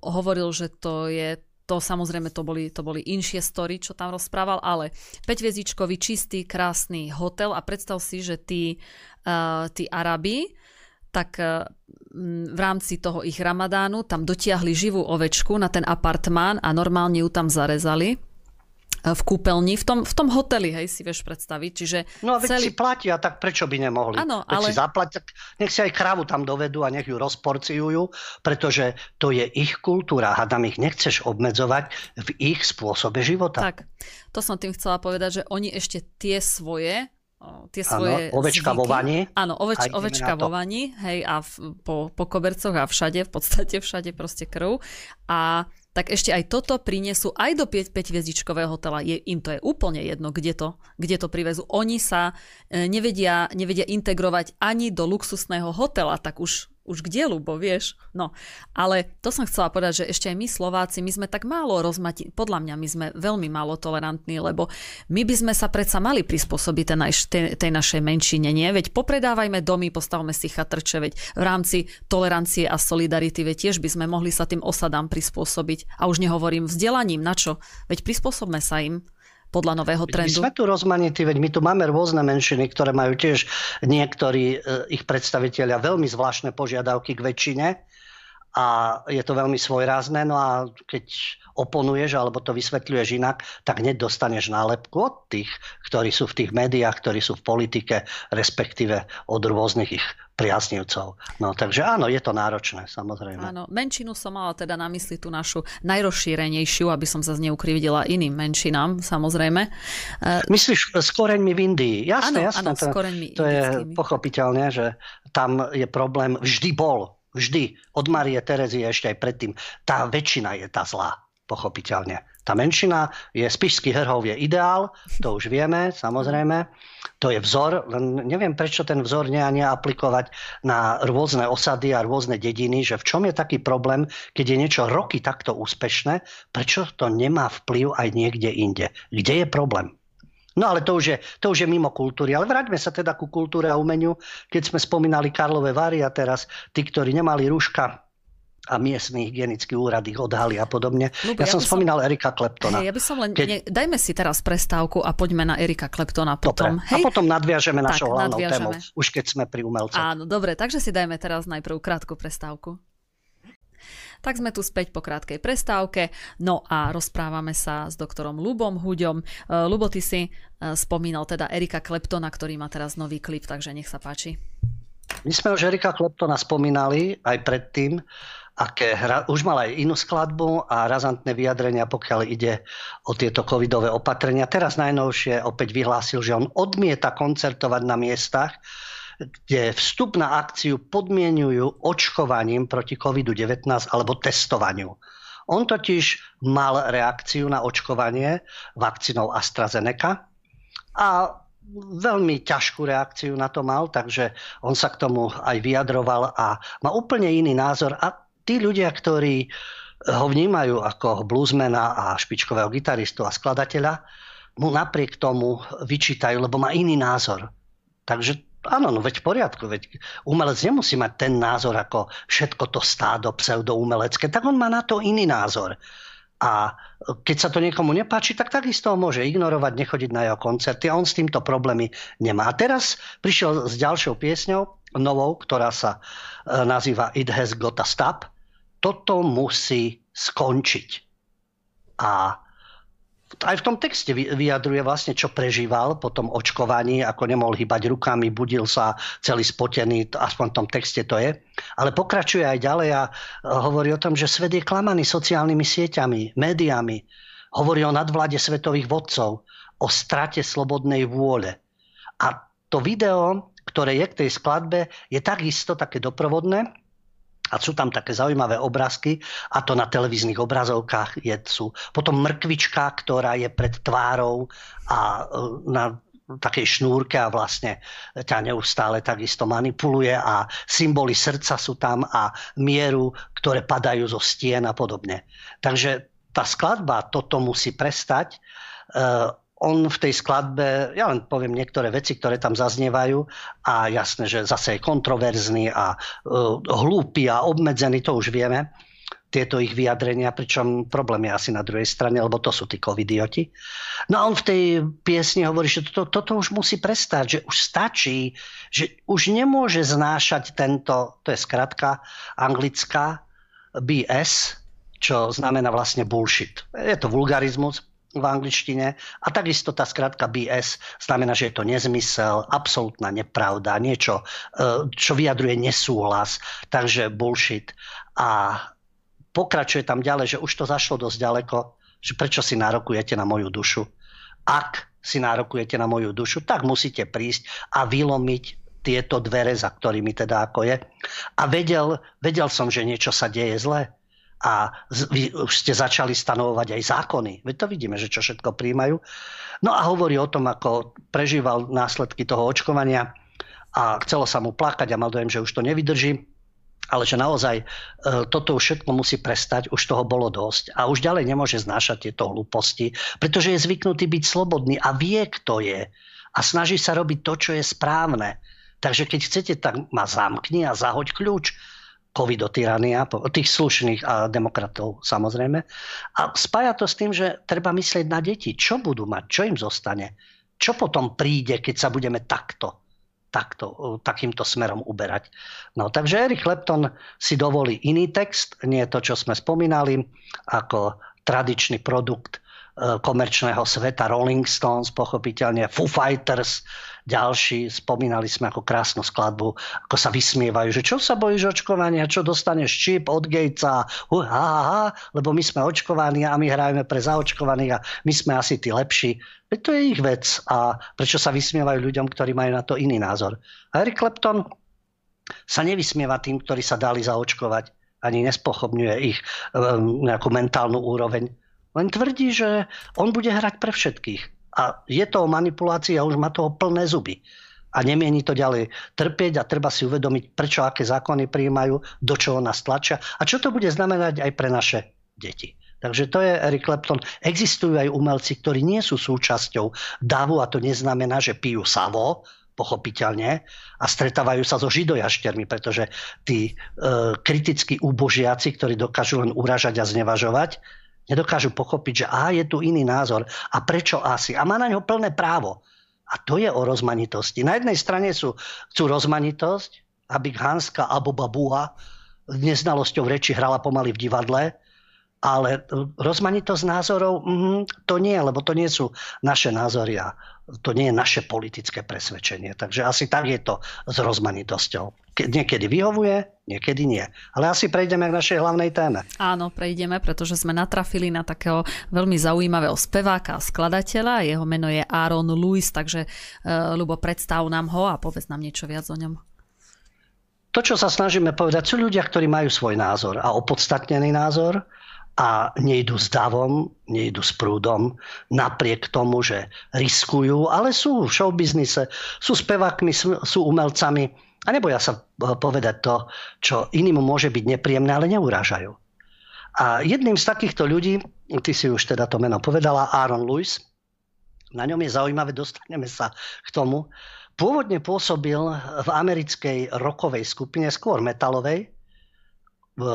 hovoril, že to je to samozrejme to boli, to boli inšie story, čo tam rozprával, ale 5-hviezdičkový čistý, krásny hotel a predstav si, že tí, uh, tí Arabi tak uh, v rámci toho ich ramadánu tam dotiahli živú ovečku na ten apartmán a normálne ju tam zarezali e, v kúpeľni, v tom, v tom hoteli, hej, si vieš predstaviť. Čiže no a veď celý... si platia, tak prečo by nemohli? Áno, ale... si zaplatia, nech si aj kravu tam dovedú a nech ju rozporciujú, pretože to je ich kultúra. Hadam ich nechceš obmedzovať v ich spôsobe života. Tak, to som tým chcela povedať, že oni ešte tie svoje tie svoje ano, ovečka zvyky. vo vani. Áno, oveč, ovečka vo vani, hej, a v, po, po kobercoch a všade, v podstate všade proste krv. A tak ešte aj toto prinesú aj do 5 hviezdičkového hotela. Je, im to je úplne jedno, kde to, kde to privezú. Oni sa e, nevedia, nevedia integrovať ani do luxusného hotela, tak už už k dielu, bo vieš. No, ale to som chcela povedať, že ešte aj my Slováci, my sme tak málo rozmati, podľa mňa my sme veľmi málo tolerantní, lebo my by sme sa predsa mali prispôsobiť tej, tej, tej našej menšine, nie? Veď popredávajme domy, postavme si chatrče, veď v rámci tolerancie a solidarity, veď tiež by sme mohli sa tým osadám prispôsobiť. A už nehovorím vzdelaním, na čo? Veď prispôsobme sa im podľa nového trendu? My sme tu rozmanití, veď my tu máme rôzne menšiny, ktoré majú tiež niektorí e, ich predstavitelia veľmi zvláštne požiadavky k väčšine a je to veľmi svojrázne. No a keď oponuješ alebo to vysvetľuješ inak, tak nedostaneš nálepku od tých, ktorí sú v tých médiách, ktorí sú v politike, respektíve od rôznych ich priaznivcov. No takže áno, je to náročné, samozrejme. Áno, menšinu som mala teda na mysli tú našu najrozšírenejšiu, aby som sa zneukrivdila iným menšinám, samozrejme. E, Myslíš s koreňmi v Indii? Jasné, áno, jasné. Áno, to, to je pochopiteľné, že tam je problém, vždy bol, vždy, od Marie Terezie ešte aj predtým, tá väčšina je tá zlá pochopiteľne. Tá menšina je, spišský herhov je ideál, to už vieme, samozrejme. To je vzor, len neviem, prečo ten vzor nie, aplikovať na rôzne osady a rôzne dediny, že v čom je taký problém, keď je niečo roky takto úspešné, prečo to nemá vplyv aj niekde inde. Kde je problém? No ale to už, je, to už je mimo kultúry. Ale vráťme sa teda ku kultúre a umeniu. Keď sme spomínali Karlové Vary a teraz tí, ktorí nemali rúška, a miestny hygienický úrad ich odhali a podobne. Lubo, ja, ja som spomínal som... Erika Kleptona. Hej, ja by som len... Keď... Ne, dajme si teraz prestávku a poďme na Erika Kleptona potom. Dobre. Hej? A potom nadviažeme našou hlavnou témou, už keď sme pri umelcoch. Áno, dobre, takže si dajme teraz najprv krátku prestávku. Tak sme tu späť po krátkej prestávke. No a rozprávame sa s doktorom Lubom Huďom. Lubo, ty si e, spomínal teda Erika Kleptona, ktorý má teraz nový klip, takže nech sa páči. My sme už Erika Kleptona spomínali aj predtým aké hra, už mal aj inú skladbu a razantné vyjadrenia, pokiaľ ide o tieto covidové opatrenia. Teraz najnovšie opäť vyhlásil, že on odmieta koncertovať na miestach, kde vstup na akciu podmienujú očkovaním proti COVID-19 alebo testovaniu. On totiž mal reakciu na očkovanie vakcínou AstraZeneca a veľmi ťažkú reakciu na to mal, takže on sa k tomu aj vyjadroval a má úplne iný názor a tí ľudia, ktorí ho vnímajú ako bluesmana a špičkového gitaristu a skladateľa, mu napriek tomu vyčítajú, lebo má iný názor. Takže áno, no veď v poriadku, veď umelec nemusí mať ten názor ako všetko to stádo pseudoumelecké, tak on má na to iný názor. A keď sa to niekomu nepáči, tak takisto ho môže ignorovať, nechodiť na jeho koncerty a on s týmto problémy nemá. A teraz prišiel s ďalšou piesňou, novou, ktorá sa e, nazýva It Has Got a Stop toto musí skončiť. A aj v tom texte vyjadruje vlastne, čo prežíval po tom očkovaní, ako nemohol hýbať rukami, budil sa celý spotený, aspoň v tom texte to je. Ale pokračuje aj ďalej a hovorí o tom, že svet je klamaný sociálnymi sieťami, médiami. Hovorí o nadvláde svetových vodcov, o strate slobodnej vôle. A to video, ktoré je k tej skladbe, je takisto také doprovodné, a sú tam také zaujímavé obrázky, a to na televíznych obrazovkách je, sú. Potom mrkvička, ktorá je pred tvárou a e, na takej šnúrke a vlastne ťa neustále takisto manipuluje a symboly srdca sú tam a mieru, ktoré padajú zo stien a podobne. Takže tá skladba toto musí prestať. On v tej skladbe, ja len poviem niektoré veci, ktoré tam zaznievajú a jasné, že zase je kontroverzný a uh, hlúpy a obmedzený, to už vieme, tieto ich vyjadrenia, pričom problém je asi na druhej strane, lebo to sú tí covidioti. No a on v tej piesni hovorí, že toto, toto už musí prestať, že už stačí, že už nemôže znášať tento, to je skratka anglická, BS, čo znamená vlastne bullshit. Je to vulgarizmus, v angličtine. A takisto tá skratka BS znamená, že je to nezmysel, absolútna nepravda, niečo, e, čo vyjadruje nesúhlas, takže bullshit. A pokračuje tam ďalej, že už to zašlo dosť ďaleko, že prečo si nárokujete na moju dušu. Ak si nárokujete na moju dušu, tak musíte prísť a vylomiť tieto dvere, za ktorými teda ako je. A vedel, vedel som, že niečo sa deje zle a vy už ste začali stanovovať aj zákony. Veď to vidíme, že čo všetko príjmajú. No a hovorí o tom, ako prežíval následky toho očkovania a chcelo sa mu plakať a mal dojem, že už to nevydrží. Ale že naozaj e, toto už všetko musí prestať, už toho bolo dosť a už ďalej nemôže znášať tieto hlúposti, pretože je zvyknutý byť slobodný a vie, kto je a snaží sa robiť to, čo je správne. Takže keď chcete, tak ma zamkni a zahoď kľúč covidotyrania, tých slušných a demokratov samozrejme. A spája to s tým, že treba myslieť na deti. Čo budú mať? Čo im zostane? Čo potom príde, keď sa budeme takto, takto takýmto smerom uberať? No, takže Eric Clapton si dovolí iný text, nie to, čo sme spomínali, ako tradičný produkt e, komerčného sveta Rolling Stones, pochopiteľne Foo Fighters, ďalší, spomínali sme ako krásnu skladbu, ako sa vysmievajú, že čo sa bojíš očkovania, čo dostaneš čip od Gatesa, uh, ha, ha, ha, lebo my sme očkovaní a my hrajeme pre zaočkovaných a my sme asi tí lepší. Veď to je ich vec a prečo sa vysmievajú ľuďom, ktorí majú na to iný názor. A Eric Clapton sa nevysmieva tým, ktorí sa dali zaočkovať, ani nespochobňuje ich um, nejakú mentálnu úroveň. Len tvrdí, že on bude hrať pre všetkých. A je to o manipulácii a už má toho plné zuby. A nemieni to ďalej trpieť a treba si uvedomiť, prečo aké zákony prijímajú, do čoho nás tlačia a čo to bude znamenať aj pre naše deti. Takže to je Eric Clapton. Existujú aj umelci, ktorí nie sú súčasťou davu a to neznamená, že pijú savo, pochopiteľne, a stretávajú sa so židojaštermi, pretože tí e, kritickí úbožiaci, ktorí dokážu len uražať a znevažovať, nedokážu pochopiť, že a je tu iný názor a prečo asi. A má na ňo plné právo. A to je o rozmanitosti. Na jednej strane sú, chcú rozmanitosť, aby Hanska alebo Babúha neznalosťou reči hrala pomaly v divadle, ale rozmanitosť názorov, mm, to nie, lebo to nie sú naše názory a to nie je naše politické presvedčenie. Takže asi tak je to s rozmanitosťou. Ke- niekedy vyhovuje, niekedy nie. Ale asi prejdeme k našej hlavnej téme. Áno, prejdeme, pretože sme natrafili na takého veľmi zaujímavého speváka a skladateľa. Jeho meno je Aaron Lewis, takže uh, Lubo, predstav nám ho a povedz nám niečo viac o ňom. To, čo sa snažíme povedať, sú ľudia, ktorí majú svoj názor a opodstatnený názor a nejdu s davom, nejdu s prúdom, napriek tomu, že riskujú, ale sú v showbiznise, sú spevákmi, sú umelcami a neboja sa eh, povedať to, čo iným môže byť nepríjemné, ale neurážajú. A jedným z takýchto ľudí, ty si už teda to meno povedala, Aaron Lewis, na ňom je zaujímavé, dostaneme sa k tomu, pôvodne pôsobil v americkej rokovej skupine, skôr metalovej,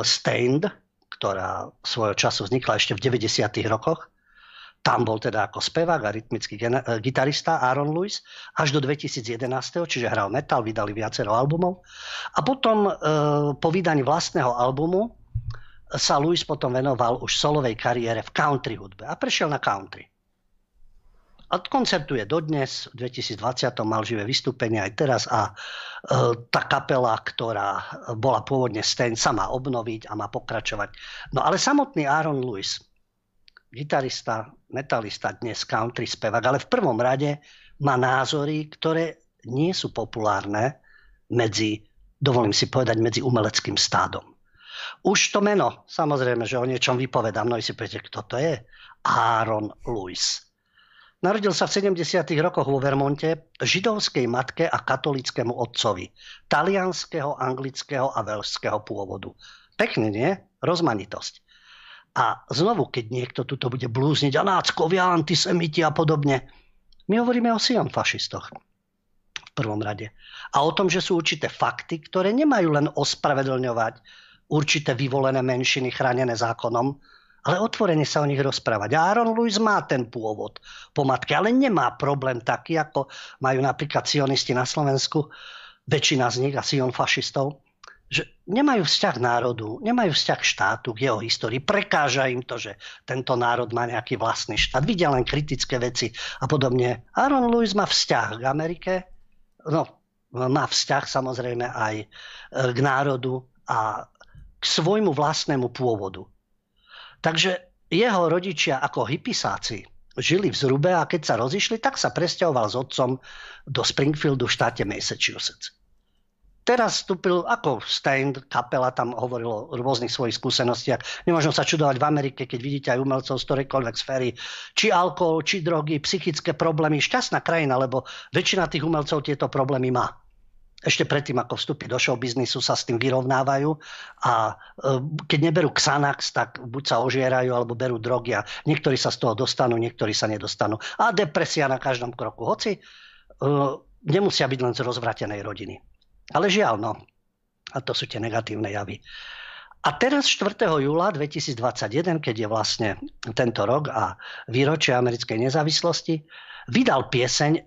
Stained, ktorá svojho času vznikla ešte v 90. rokoch. Tam bol teda ako spevák a rytmický eh, gitarista Aaron Lewis až do 2011, čiže hral metal, vydali viacero albumov. A potom e, po vydaní vlastného albumu sa Lewis potom venoval už solovej kariére v country hudbe a prešiel na country. Koncertuje dodnes, v 2020 mal živé vystúpenie aj teraz a e, tá kapela, ktorá bola pôvodne Stain, sa má obnoviť a má pokračovať. No ale samotný Aaron Lewis, gitarista, metalista, dnes country spevák, ale v prvom rade má názory, ktoré nie sú populárne medzi, dovolím si povedať, medzi umeleckým stádom. Už to meno, samozrejme, že o niečom vypovedám, no si poviete, kto to je? Aaron Lewis. Narodil sa v 70. rokoch vo Vermonte židovskej matke a katolickému otcovi, talianského, anglického a veľského pôvodu. Pekne, nie? Rozmanitosť. A znovu, keď niekto tuto bude blúzniť a náckovia, antisemiti a podobne, my hovoríme o sion fašistoch v prvom rade. A o tom, že sú určité fakty, ktoré nemajú len ospravedlňovať určité vyvolené menšiny chránené zákonom, ale otvorene sa o nich rozprávať. A Aaron Lewis má ten pôvod po matke, ale nemá problém taký, ako majú napríklad sionisti na Slovensku, väčšina z nich a sion fašistov, že nemajú vzťah národu, nemajú vzťah štátu k jeho histórii. Prekáža im to, že tento národ má nejaký vlastný štát. Vidia len kritické veci a podobne. Aaron Lewis má vzťah k Amerike, no, má vzťah samozrejme aj e, k národu a k svojmu vlastnému pôvodu. Takže jeho rodičia ako hypisáci žili v Zrube a keď sa rozišli, tak sa presťahoval s otcom do Springfieldu v štáte Massachusetts. Teraz vstúpil ako Stein, kapela tam hovorilo o rôznych svojich skúsenostiach. Nemôžno sa čudovať v Amerike, keď vidíte aj umelcov z ktorejkoľvek sféry. Či alkohol, či drogy, psychické problémy. Šťastná krajina, lebo väčšina tých umelcov tieto problémy má ešte predtým, ako vstúpi do showbiznisu, sa s tým vyrovnávajú a e, keď neberú Xanax, tak buď sa ožierajú, alebo berú drogy a niektorí sa z toho dostanú, niektorí sa nedostanú. A depresia na každom kroku. Hoci e, nemusia byť len z rozvratenej rodiny. Ale žiaľ, no. A to sú tie negatívne javy. A teraz 4. júla 2021, keď je vlastne tento rok a výročie americkej nezávislosti, vydal pieseň, e,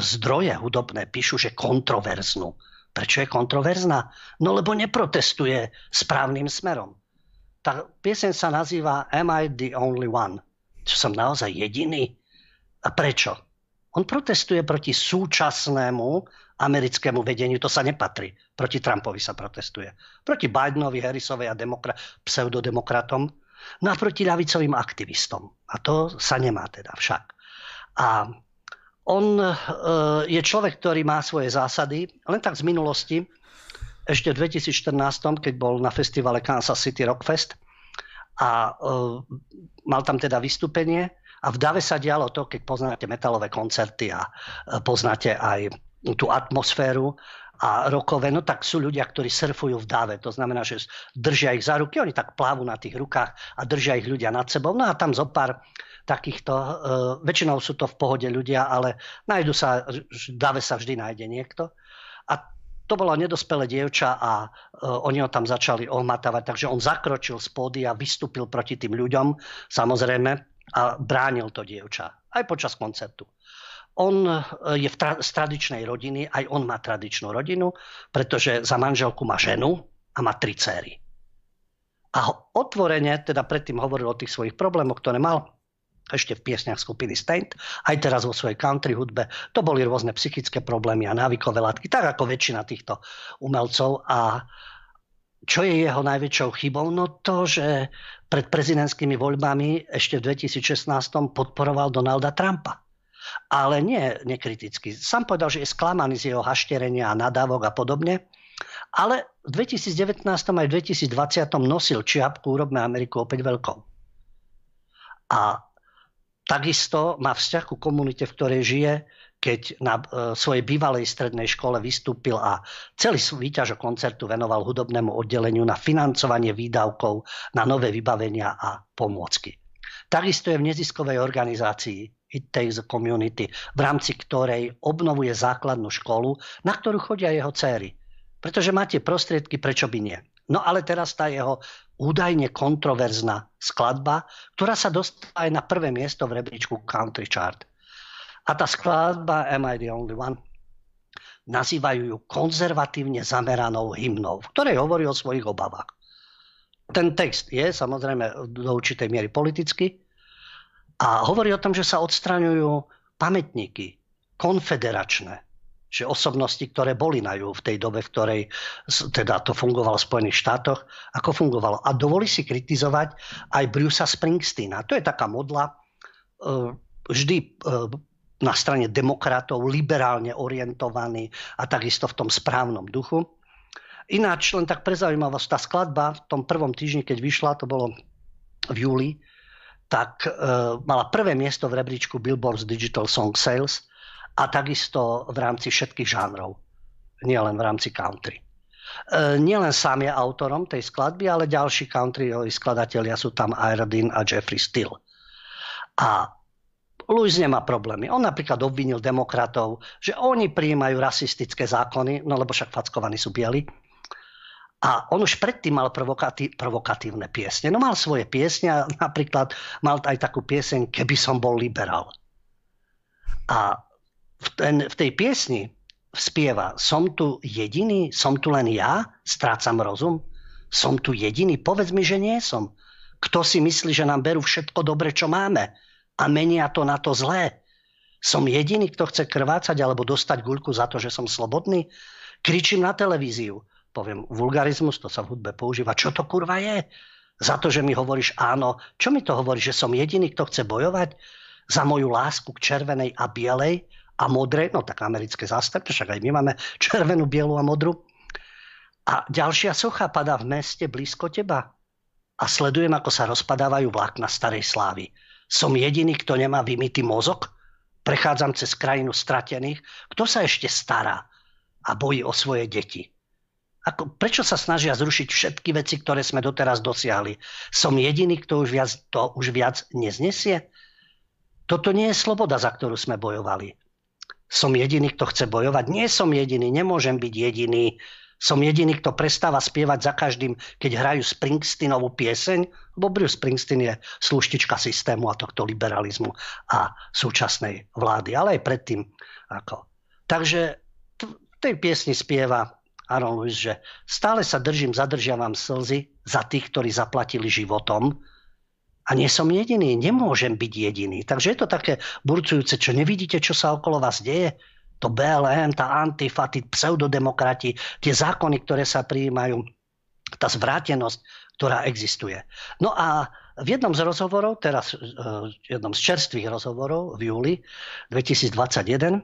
zdroje hudobné píšu, že kontroverznú. Prečo je kontroverzná? No lebo neprotestuje správnym smerom. Tá pieseň sa nazýva Am I the only one? Čo som naozaj jediný? A prečo? On protestuje proti súčasnému americkému vedeniu, to sa nepatrí. Proti Trumpovi sa protestuje. Proti Bidenovi, Harrisovej a demokra- pseudodemokratom. No a proti ľavicovým aktivistom. A to sa nemá teda však. A on e, je človek, ktorý má svoje zásady, len tak z minulosti, ešte v 2014, keď bol na festivale Kansas City Rockfest a uh, mal tam teda vystúpenie a v Dave sa dialo to, keď poznáte metalové koncerty a uh, poznáte aj tú atmosféru a rokové, no tak sú ľudia, ktorí surfujú v dáve. To znamená, že držia ich za ruky, oni tak plávu na tých rukách a držia ich ľudia nad sebou. No a tam zo pár takýchto, uh, väčšinou sú to v pohode ľudia, ale nájdu sa, dáve sa vždy nájde niekto. A to bolo nedospelé dievča a uh, oni ho tam začali ohmatávať, takže on zakročil z pódy a vystúpil proti tým ľuďom, samozrejme, a bránil to dievča aj počas koncertu. On e, je v tra- z tradičnej rodiny, aj on má tradičnú rodinu, pretože za manželku má ženu a má tri céry. A otvorene, teda predtým hovoril o tých svojich problémoch, ktoré mal ešte v piesniach skupiny Stained, aj teraz vo svojej country hudbe. To boli rôzne psychické problémy a návykové látky, tak ako väčšina týchto umelcov. A čo je jeho najväčšou chybou? No to, že pred prezidentskými voľbami ešte v 2016 podporoval Donalda Trumpa ale nie nekriticky. Sam povedal, že je sklamaný z jeho hašterenia a nadávok a podobne. Ale v 2019 aj v 2020 nosil čiapku Urobme Ameriku opäť veľkou. A takisto má vzťah ku komunite, v ktorej žije, keď na e, svojej bývalej strednej škole vystúpil a celý výťažok koncertu venoval hudobnému oddeleniu na financovanie výdavkov na nové vybavenia a pomôcky. Takisto je v neziskovej organizácii It Takes a Community, v rámci ktorej obnovuje základnú školu, na ktorú chodia jeho céry. Pretože máte prostriedky, prečo by nie. No ale teraz tá jeho údajne kontroverzná skladba, ktorá sa dostala aj na prvé miesto v rebríčku Country Chart. A tá skladba Am I the Only One? Nazývajú ju konzervatívne zameranou hymnou, v ktorej hovorí o svojich obavách. Ten text je samozrejme do určitej miery politický, a hovorí o tom, že sa odstraňujú pamätníky konfederačné, že osobnosti, ktoré boli na ju v tej dobe, v ktorej teda to fungovalo v Spojených štátoch, ako fungovalo. A dovolí si kritizovať aj Brucea Springsteena. To je taká modla e, vždy e, na strane demokratov, liberálne orientovaný a takisto v tom správnom duchu. Ináč, len tak pre zaujímavosť, tá skladba v tom prvom týždni, keď vyšla, to bolo v júli, tak e, mala prvé miesto v rebríčku Billboard's Digital Song Sales a takisto v rámci všetkých žánrov, nielen v rámci country. E, nielen sám je autorom tej skladby, ale ďalší country skladatelia sú tam Irodin a Jeffrey Still. A Louis nemá problémy. On napríklad obvinil demokratov, že oni prijímajú rasistické zákony, no lebo však fackovaní sú bieli, a on už predtým mal provokatí, provokatívne piesne. No mal svoje piesne a napríklad mal aj takú pieseň Keby som bol liberál. A v, ten, v tej piesni spieva Som tu jediný, som tu len ja, strácam rozum. Som tu jediný, povedz mi, že nie som. Kto si myslí, že nám berú všetko dobre, čo máme a menia to na to zlé? Som jediný, kto chce krvácať alebo dostať guľku za to, že som slobodný? Kričím na televíziu poviem vulgarizmus, to sa v hudbe používa. Čo to kurva je? Za to, že mi hovoríš áno. Čo mi to hovorí, že som jediný, kto chce bojovať za moju lásku k červenej a bielej a modrej? No tak americké zastupy, však aj my máme červenú, bielu a modru. A ďalšia socha padá v meste blízko teba. A sledujem, ako sa rozpadávajú vlákna starej slávy. Som jediný, kto nemá vymytý mozog? Prechádzam cez krajinu stratených. Kto sa ešte stará a bojí o svoje deti? Ako, prečo sa snažia zrušiť všetky veci, ktoré sme doteraz dosiahli? Som jediný, kto už viac, to už viac neznesie? Toto nie je sloboda, za ktorú sme bojovali. Som jediný, kto chce bojovať? Nie som jediný, nemôžem byť jediný. Som jediný, kto prestáva spievať za každým, keď hrajú Springsteenovú pieseň, lebo Bruce Springsteen je sluštička systému a tohto liberalizmu a súčasnej vlády, ale aj predtým. Ako. Takže v tej piesni spieva Aaron Lewis, že stále sa držím, zadržiavam slzy za tých, ktorí zaplatili životom a nie som jediný, nemôžem byť jediný. Takže je to také burcujúce, čo nevidíte, čo sa okolo vás deje? To BLM, tá Antifa, tí pseudodemokrati, tie zákony, ktoré sa prijímajú, tá zvrátenosť, ktorá existuje. No a v jednom z rozhovorov, teraz v jednom z čerstvých rozhovorov v júli 2021,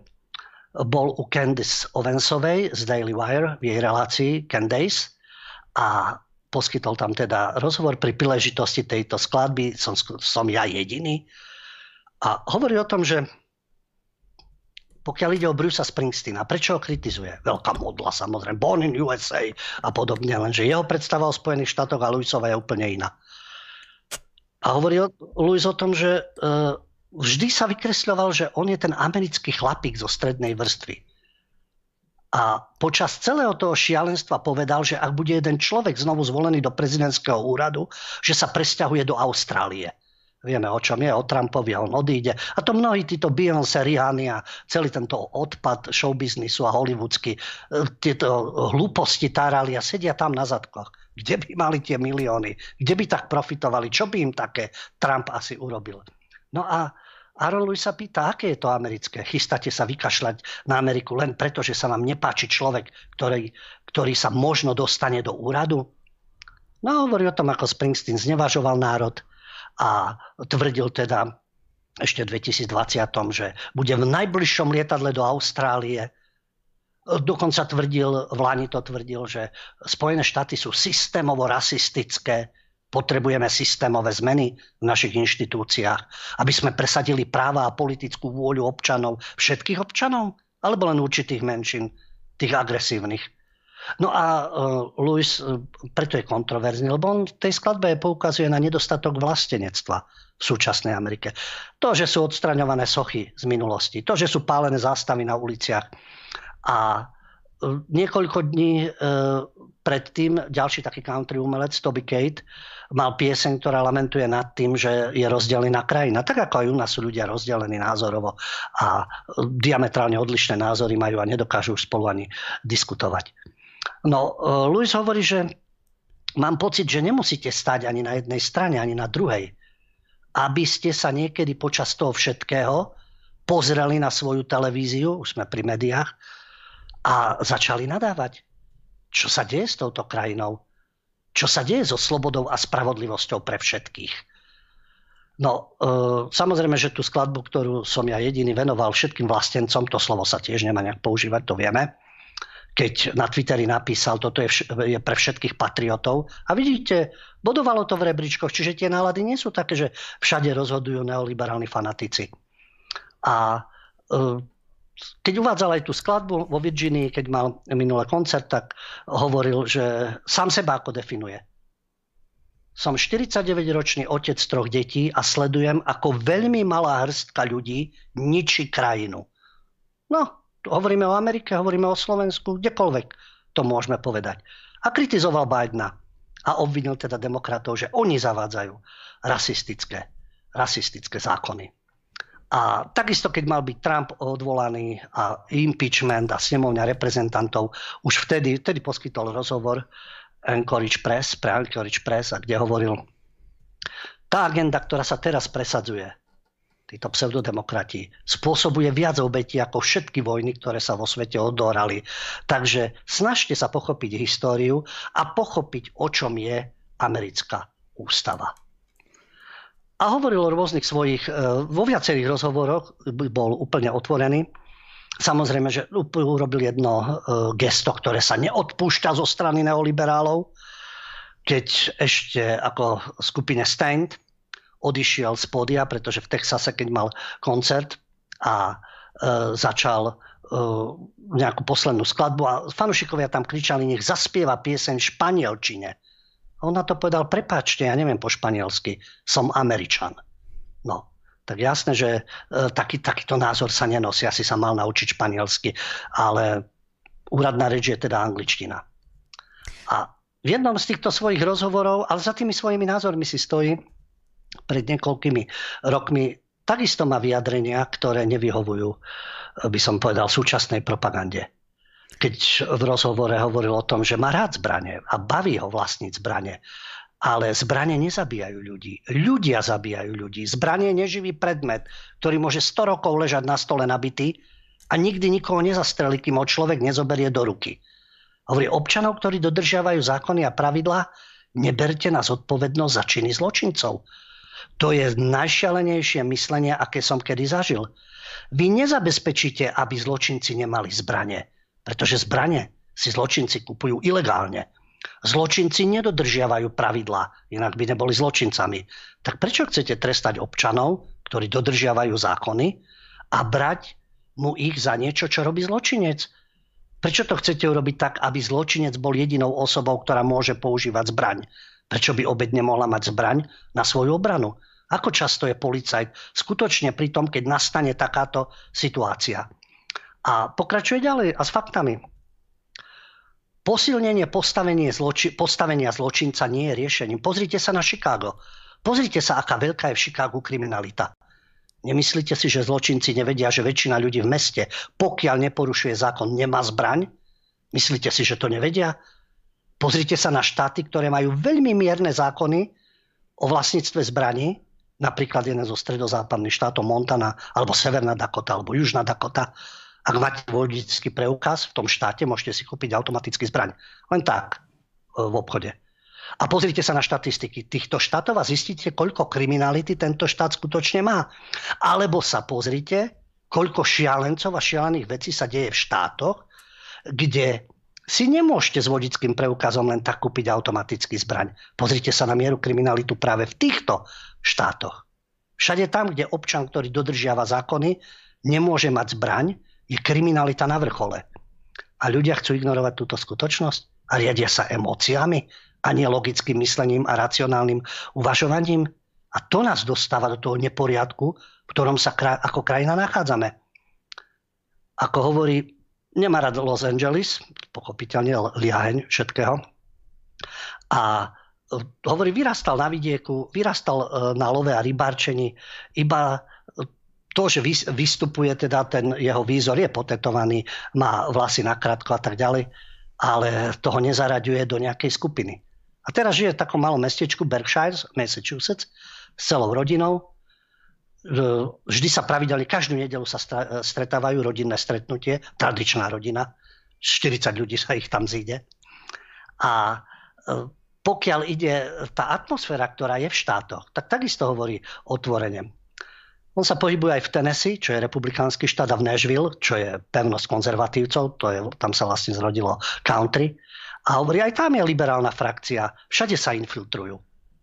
bol u Candice Owensovej z Daily Wire v jej relácii Candace a poskytol tam teda rozhovor pri príležitosti tejto skladby, som, som ja jediný. A hovorí o tom, že pokiaľ ide o Brusa Springsteena, prečo ho kritizuje? Veľká modla, samozrejme, Born in USA a podobne, lenže jeho predstava o Spojených štátoch a Louisova je úplne iná. A hovorí o, Louis o tom, že uh, vždy sa vykresľoval, že on je ten americký chlapík zo strednej vrstvy. A počas celého toho šialenstva povedal, že ak bude jeden človek znovu zvolený do prezidentského úradu, že sa presťahuje do Austrálie. Vieme, o čom je, o Trumpovi on odíde. A to mnohí títo Beyoncé, Rihanna a celý tento odpad showbiznisu a hollywoodsky, e, tieto hlúposti tárali a sedia tam na zadkoch. Kde by mali tie milióny? Kde by tak profitovali? Čo by im také Trump asi urobil? No a Aaron Lewis sa pýta, aké je to americké. Chystáte sa vykašľať na Ameriku len preto, že sa vám nepáči človek, ktorý, ktorý sa možno dostane do úradu? No hovorí o tom, ako Springsteen znevažoval národ, a tvrdil teda ešte v 2020, že bude v najbližšom lietadle do Austrálie. Dokonca tvrdil, v Lani to tvrdil, že Spojené štáty sú systémovo rasistické, potrebujeme systémové zmeny v našich inštitúciách, aby sme presadili práva a politickú vôľu občanov, všetkých občanov, alebo len určitých menšín, tých agresívnych. No a uh, Louis uh, preto je kontroverzný, lebo on v tej skladbe poukazuje na nedostatok vlastenectva v súčasnej Amerike. To, že sú odstraňované sochy z minulosti, to, že sú pálené zástavy na uliciach. A uh, niekoľko dní predtým ďalší taký country umelec, Toby Kate, mal pieseň, ktorá lamentuje nad tým, že je rozdelená krajina. Tak ako aj u nás sú ľudia rozdelení názorovo a diametrálne odlišné názory majú a nedokážu spolu ani diskutovať. No, e, Luis hovorí, že mám pocit, že nemusíte stať ani na jednej strane, ani na druhej. Aby ste sa niekedy počas toho všetkého pozreli na svoju televíziu, už sme pri médiách, a začali nadávať. Čo sa deje s touto krajinou? Čo sa deje so slobodou a spravodlivosťou pre všetkých? No, e, samozrejme, že tú skladbu, ktorú som ja jediný venoval všetkým vlastencom, to slovo sa tiež nemá nejak používať, to vieme, keď na Twitteri napísal, toto je, vš- je pre všetkých patriotov. A vidíte, bodovalo to v rebríčkoch, čiže tie nálady nie sú také, že všade rozhodujú neoliberálni fanatici. A e, keď uvádzal aj tú skladbu vo Virginii, keď mal minulý koncert, tak hovoril, že sám seba ako definuje. Som 49-ročný otec troch detí a sledujem, ako veľmi malá hrstka ľudí ničí krajinu. No, hovoríme o Amerike, hovoríme o Slovensku, kdekoľvek to môžeme povedať. A kritizoval Bidena a obvinil teda demokratov, že oni zavádzajú rasistické, rasistické zákony. A takisto, keď mal byť Trump odvolaný a impeachment a snemovňa reprezentantov, už vtedy, vtedy poskytol rozhovor Anchorage Press, pre Anchorage Press, a kde hovoril, tá agenda, ktorá sa teraz presadzuje, títo pseudodemokrati, spôsobuje viac obetí ako všetky vojny, ktoré sa vo svete odohrali. Takže snažte sa pochopiť históriu a pochopiť, o čom je americká ústava. A hovoril o rôznych svojich, e, vo viacerých rozhovoroch bol úplne otvorený. Samozrejme, že urobil jedno e, gesto, ktoré sa neodpúšťa zo strany neoliberálov, keď ešte ako skupine Stand odišiel z pódia, pretože v Texase, keď mal koncert a e, začal nejakú poslednú skladbu a fanúšikovia tam kričali, nech zaspieva pieseň v španielčine. On na to povedal, prepáčte, ja neviem po španielsky, som Američan. No, tak jasné, že e, taký, takýto názor sa nenosí, asi sa mal naučiť španielsky, ale úradná reč je teda angličtina. A v jednom z týchto svojich rozhovorov, ale za tými svojimi názormi si stojí, pred niekoľkými rokmi takisto má vyjadrenia, ktoré nevyhovujú, by som povedal, súčasnej propagande. Keď v rozhovore hovoril o tom, že má rád zbranie a baví ho vlastniť zbranie, ale zbranie nezabíjajú ľudí. Ľudia zabíjajú ľudí. Zbranie je neživý predmet, ktorý môže 100 rokov ležať na stole nabitý a nikdy nikoho nezastrelí, kým ho človek nezoberie do ruky. Hovorí občanov, ktorí dodržiavajú zákony a pravidlá, neberte na zodpovednosť za činy zločincov. To je najšialenejšie myslenie, aké som kedy zažil. Vy nezabezpečíte, aby zločinci nemali zbranie, pretože zbranie si zločinci kupujú ilegálne. Zločinci nedodržiavajú pravidlá, inak by neboli zločincami. Tak prečo chcete trestať občanov, ktorí dodržiavajú zákony a brať mu ich za niečo, čo robí zločinec? Prečo to chcete urobiť tak, aby zločinec bol jedinou osobou, ktorá môže používať zbraň? Prečo by obed nemohla mať zbraň na svoju obranu? Ako často je policajt skutočne pri tom, keď nastane takáto situácia? A pokračuje ďalej a s faktami. Posilnenie postavenie zloči- postavenia zločinca nie je riešením. Pozrite sa na Chicago. Pozrite sa, aká veľká je v Chicagu kriminalita. Nemyslíte si, že zločinci nevedia, že väčšina ľudí v meste, pokiaľ neporušuje zákon, nemá zbraň? Myslíte si, že to nevedia? Pozrite sa na štáty, ktoré majú veľmi mierne zákony o vlastníctve zbraní, napríklad jeden zo stredozápadných štátov Montana, alebo Severná Dakota, alebo Južná Dakota. Ak máte vodický preukaz v tom štáte, môžete si kúpiť automatický zbraň. Len tak e, v obchode. A pozrite sa na štatistiky týchto štátov a zistíte, koľko kriminality tento štát skutočne má. Alebo sa pozrite, koľko šialencov a šialených vecí sa deje v štátoch, kde si nemôžete s vodickým preukazom len tak kúpiť automatický zbraň. Pozrite sa na mieru kriminalitu práve v týchto štátoch. Všade tam, kde občan, ktorý dodržiava zákony, nemôže mať zbraň, je kriminalita na vrchole. A ľudia chcú ignorovať túto skutočnosť a riadia sa emóciami a nie logickým myslením a racionálnym uvažovaním. A to nás dostáva do toho neporiadku, v ktorom sa kraj, ako krajina nachádzame. Ako hovorí, nemá rád Los Angeles, pochopiteľne liaheň všetkého. A e, hovorí, vyrastal na vidieku, vyrastal e, na love a rybárčení, iba to, že vystupuje teda ten jeho výzor, je potetovaný, má vlasy nakrátko a tak ďalej, ale toho nezaraďuje do nejakej skupiny. A teraz žije v takom malom mestečku Berkshire, Massachusetts, s celou rodinou. Vždy sa pravidelne, každú nedelu sa stretávajú rodinné stretnutie, tradičná rodina, 40 ľudí sa ich tam zíde. A e, pokiaľ ide tá atmosféra, ktorá je v štátoch, tak takisto hovorí otvorene. On sa pohybuje aj v Tennessee, čo je republikánsky štát, a v Nashville, čo je pevnosť konzervatívcov, to je, tam sa vlastne zrodilo country. A hovorí, aj tam je liberálna frakcia, všade sa infiltrujú.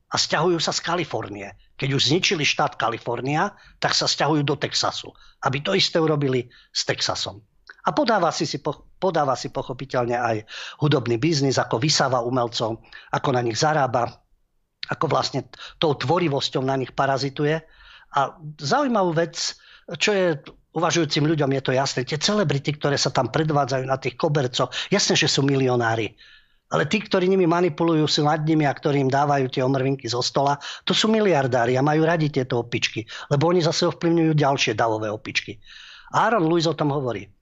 A stiahujú sa z Kalifornie. Keď už zničili štát Kalifornia, tak sa stiahujú do Texasu, aby to isté urobili s Texasom. A podáva si, si, podáva si pochopiteľne aj hudobný biznis, ako vysáva umelcov, ako na nich zarába, ako vlastne tou tvorivosťou na nich parazituje. A zaujímavú vec, čo je uvažujúcim ľuďom je to jasné. Tie celebrity, ktoré sa tam predvádzajú na tých kobercoch, jasné, že sú milionári. Ale tí, ktorí nimi manipulujú, sú nad nimi a ktorí im dávajú tie omrvinky zo stola, to sú miliardári a majú radi tieto opičky, lebo oni zase ovplyvňujú ďalšie davové opičky. Aaron Lewis o tom hovorí.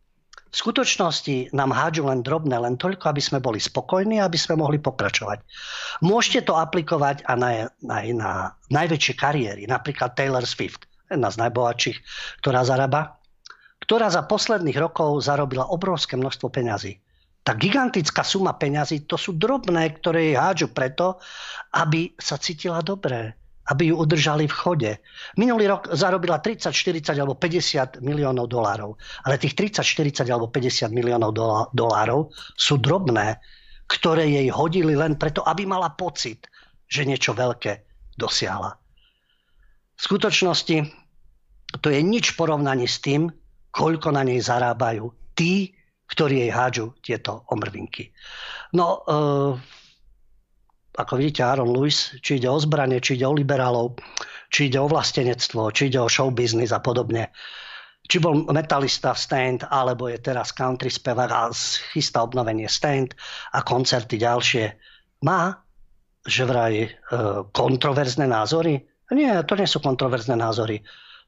V skutočnosti nám hádžu len drobné, len toľko, aby sme boli spokojní a aby sme mohli pokračovať. Môžete to aplikovať aj na, na, na najväčšie kariéry, napríklad Taylor Swift, jedna z najbohatších, ktorá zarába ktorá za posledných rokov zarobila obrovské množstvo peňazí. Tá gigantická suma peňazí, to sú drobné, ktoré jej hádžu preto, aby sa cítila dobré, aby ju udržali v chode. Minulý rok zarobila 30, 40 alebo 50 miliónov dolárov. Ale tých 30, 40 alebo 50 miliónov dolárov sú drobné, ktoré jej hodili len preto, aby mala pocit, že niečo veľké dosiahla. V skutočnosti to je nič porovnaní s tým, koľko na nej zarábajú tí, ktorí jej hádžu tieto omrvinky. No, e, ako vidíte, Aaron Lewis, či ide o zbranie, či ide o liberálov, či ide o vlastenectvo, či ide o show business a podobne. Či bol metalista Stand, alebo je teraz country spevák a chystá obnovenie Stand a koncerty ďalšie. Má že vraj e, kontroverzné názory? Nie, to nie sú kontroverzné názory.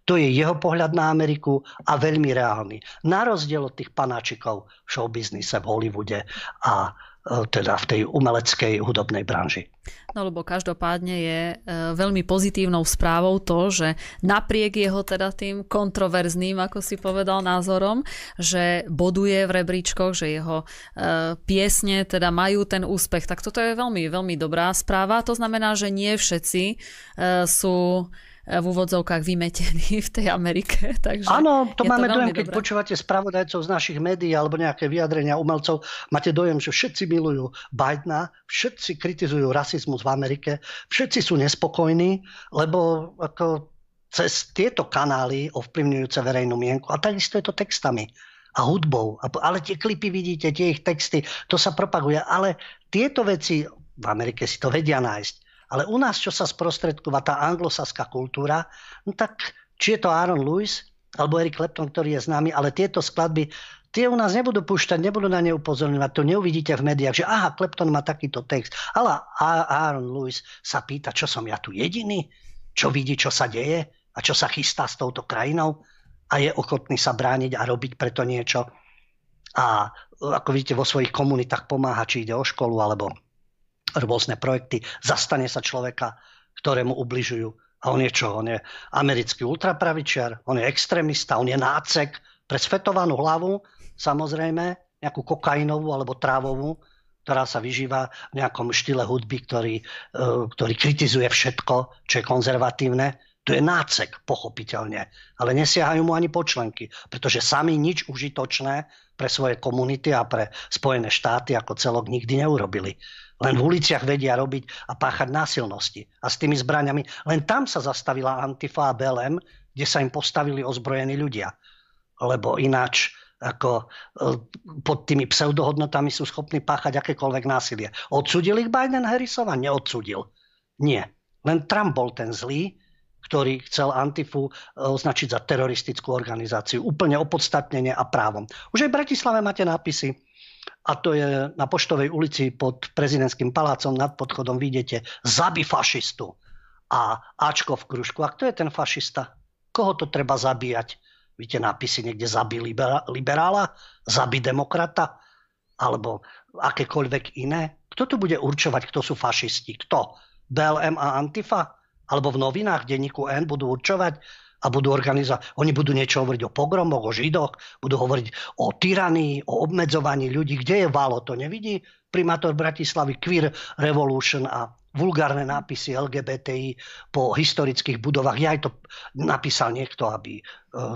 To je jeho pohľad na Ameriku a veľmi reálny. Na rozdiel od tých panáčikov v showbiznise v Hollywoode a teda v tej umeleckej hudobnej branži. No lebo každopádne je e, veľmi pozitívnou správou to, že napriek jeho teda tým kontroverzným, ako si povedal, názorom, že boduje v rebríčkoch, že jeho e, piesne teda majú ten úspech, tak toto je veľmi, veľmi dobrá správa. To znamená, že nie všetci sú v úvodzovkách vymetení v tej Amerike. Takže Áno, to máme to dojem, keď dobré. počúvate spravodajcov z našich médií alebo nejaké vyjadrenia umelcov, máte dojem, že všetci milujú Bidena, všetci kritizujú rasizmus v Amerike, všetci sú nespokojní, lebo ako cez tieto kanály ovplyvňujúce verejnú mienku. A takisto je to textami a hudbou. Ale tie klipy vidíte, tie ich texty, to sa propaguje. Ale tieto veci, v Amerike si to vedia nájsť. Ale u nás, čo sa sprostredkova tá anglosaská kultúra, no tak či je to Aaron Lewis alebo Eric Clapton, ktorý je známy, ale tieto skladby, tie u nás nebudú púšťať, nebudú na ne upozorňovať, to neuvidíte v médiách, že aha, Clapton má takýto text. Ale Aaron Lewis sa pýta, čo som ja tu jediný? Čo vidí, čo sa deje? A čo sa chystá s touto krajinou? A je ochotný sa brániť a robiť preto niečo? A ako vidíte, vo svojich komunitách pomáha, či ide o školu alebo rôzne projekty, zastane sa človeka, ktorému ubližujú. A on je čo? On je americký ultrapravičiar, on je extrémista, on je nácek pre svetovanú hlavu, samozrejme, nejakú kokainovú alebo trávovú, ktorá sa vyžíva v nejakom štýle hudby, ktorý, e, ktorý kritizuje všetko, čo je konzervatívne. To je nácek, pochopiteľne. Ale nesiahajú mu ani počlenky, pretože sami nič užitočné pre svoje komunity a pre Spojené štáty ako celok nikdy neurobili. Len v uliciach vedia robiť a páchať násilnosti. A s tými zbraniami, len tam sa zastavila Antifa a BLM, kde sa im postavili ozbrojení ľudia. Lebo ináč ako e, pod tými pseudohodnotami sú schopní páchať akékoľvek násilie. Odsudil ich Biden Harrisova? Neodsudil. Nie. Len Trump bol ten zlý, ktorý chcel Antifu e, označiť za teroristickú organizáciu. Úplne opodstatnenie a právom. Už aj v Bratislave máte nápisy, a to je na Poštovej ulici pod prezidentským palácom nad podchodom vidíte zabi fašistu a Ačko v kružku. A kto je ten fašista? Koho to treba zabíjať? Víte nápisy niekde zabi liberála, zabi demokrata alebo akékoľvek iné? Kto tu bude určovať, kto sú fašisti? Kto? BLM a Antifa? Alebo v novinách denníku N budú určovať, a budú organizovať, oni budú niečo hovoriť o pogromoch, o židoch, budú hovoriť o tyranii, o obmedzovaní ľudí. Kde je Valo, to nevidí? Primátor Bratislavy, Queer Revolution a vulgárne nápisy LGBTI po historických budovách. Ja aj to napísal niekto, aby e,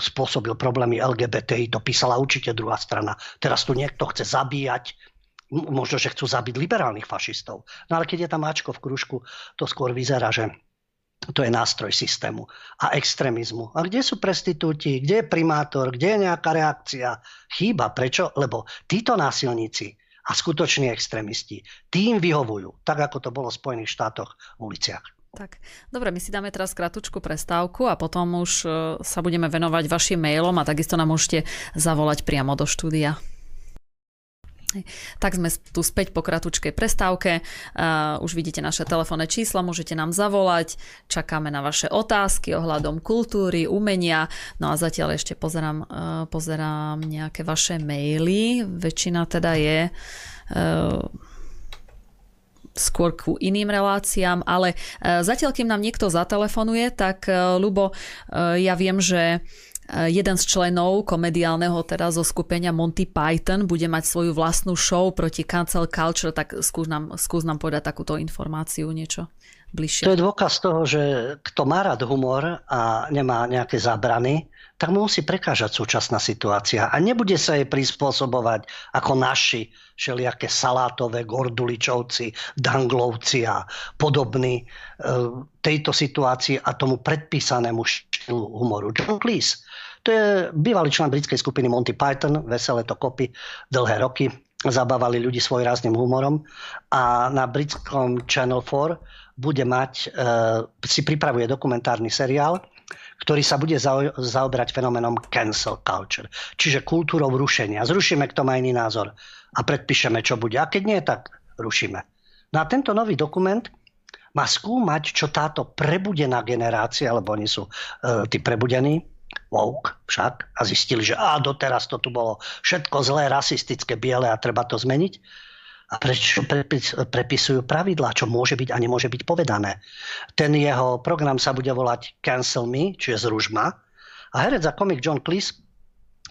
spôsobil problémy LGBTI. To písala určite druhá strana. Teraz tu niekto chce zabíjať možno, že chcú zabiť liberálnych fašistov. No ale keď je tam Ačko v kružku, to skôr vyzerá, že to je nástroj systému a extrémizmu. A kde sú prestitúti, kde je primátor, kde je nejaká reakcia? Chýba. Prečo? Lebo títo násilníci a skutoční extrémisti tým vyhovujú, tak ako to bolo v Spojených štátoch v uliciach. Tak, dobre, my si dáme teraz kratučku prestávku a potom už e, sa budeme venovať vašim mailom a takisto nám môžete zavolať priamo do štúdia. Tak sme tu späť po kratučkej prestávke. Uh, už vidíte naše telefónne čísla, môžete nám zavolať. Čakáme na vaše otázky ohľadom kultúry, umenia. No a zatiaľ ešte pozerám, uh, pozerám nejaké vaše maily. Väčšina teda je uh, skôr ku iným reláciám, ale zatiaľ, kým nám niekto zatelefonuje, tak Lubo, ja viem, že jeden z členov komediálneho teda zo skupenia Monty Python bude mať svoju vlastnú show proti cancel culture, tak skús nám, skús nám povedať takúto informáciu, niečo bližšie. To je dôkaz toho, že kto má rád humor a nemá nejaké zábrany, tak mu musí prekážať súčasná situácia a nebude sa jej prispôsobovať ako naši všelijaké salátové gorduličovci, danglovci a podobní e, tejto situácii a tomu predpísanému štýlu humoru. John Cleese to je bývalý člen britskej skupiny Monty Python, veselé to kopy dlhé roky, zabávali ľudí svojrázným humorom a na britskom Channel 4 bude mať, e, si pripravuje dokumentárny seriál, ktorý sa bude zaoberať fenomenom cancel culture, čiže kultúrou rušenia. Zrušíme, kto má iný názor a predpíšeme, čo bude. A keď nie, tak rušíme. No a tento nový dokument má skúmať, čo táto prebudená generácia, lebo oni sú e, tí prebudení, woke však a zistili, že á, doteraz to tu bolo všetko zlé, rasistické, biele a treba to zmeniť. A prečo prepis, prepisujú pravidlá, čo môže byť a nemôže byť povedané. Ten jeho program sa bude volať Cancel Me, čiže zruž ma. A herec a komik John Cleese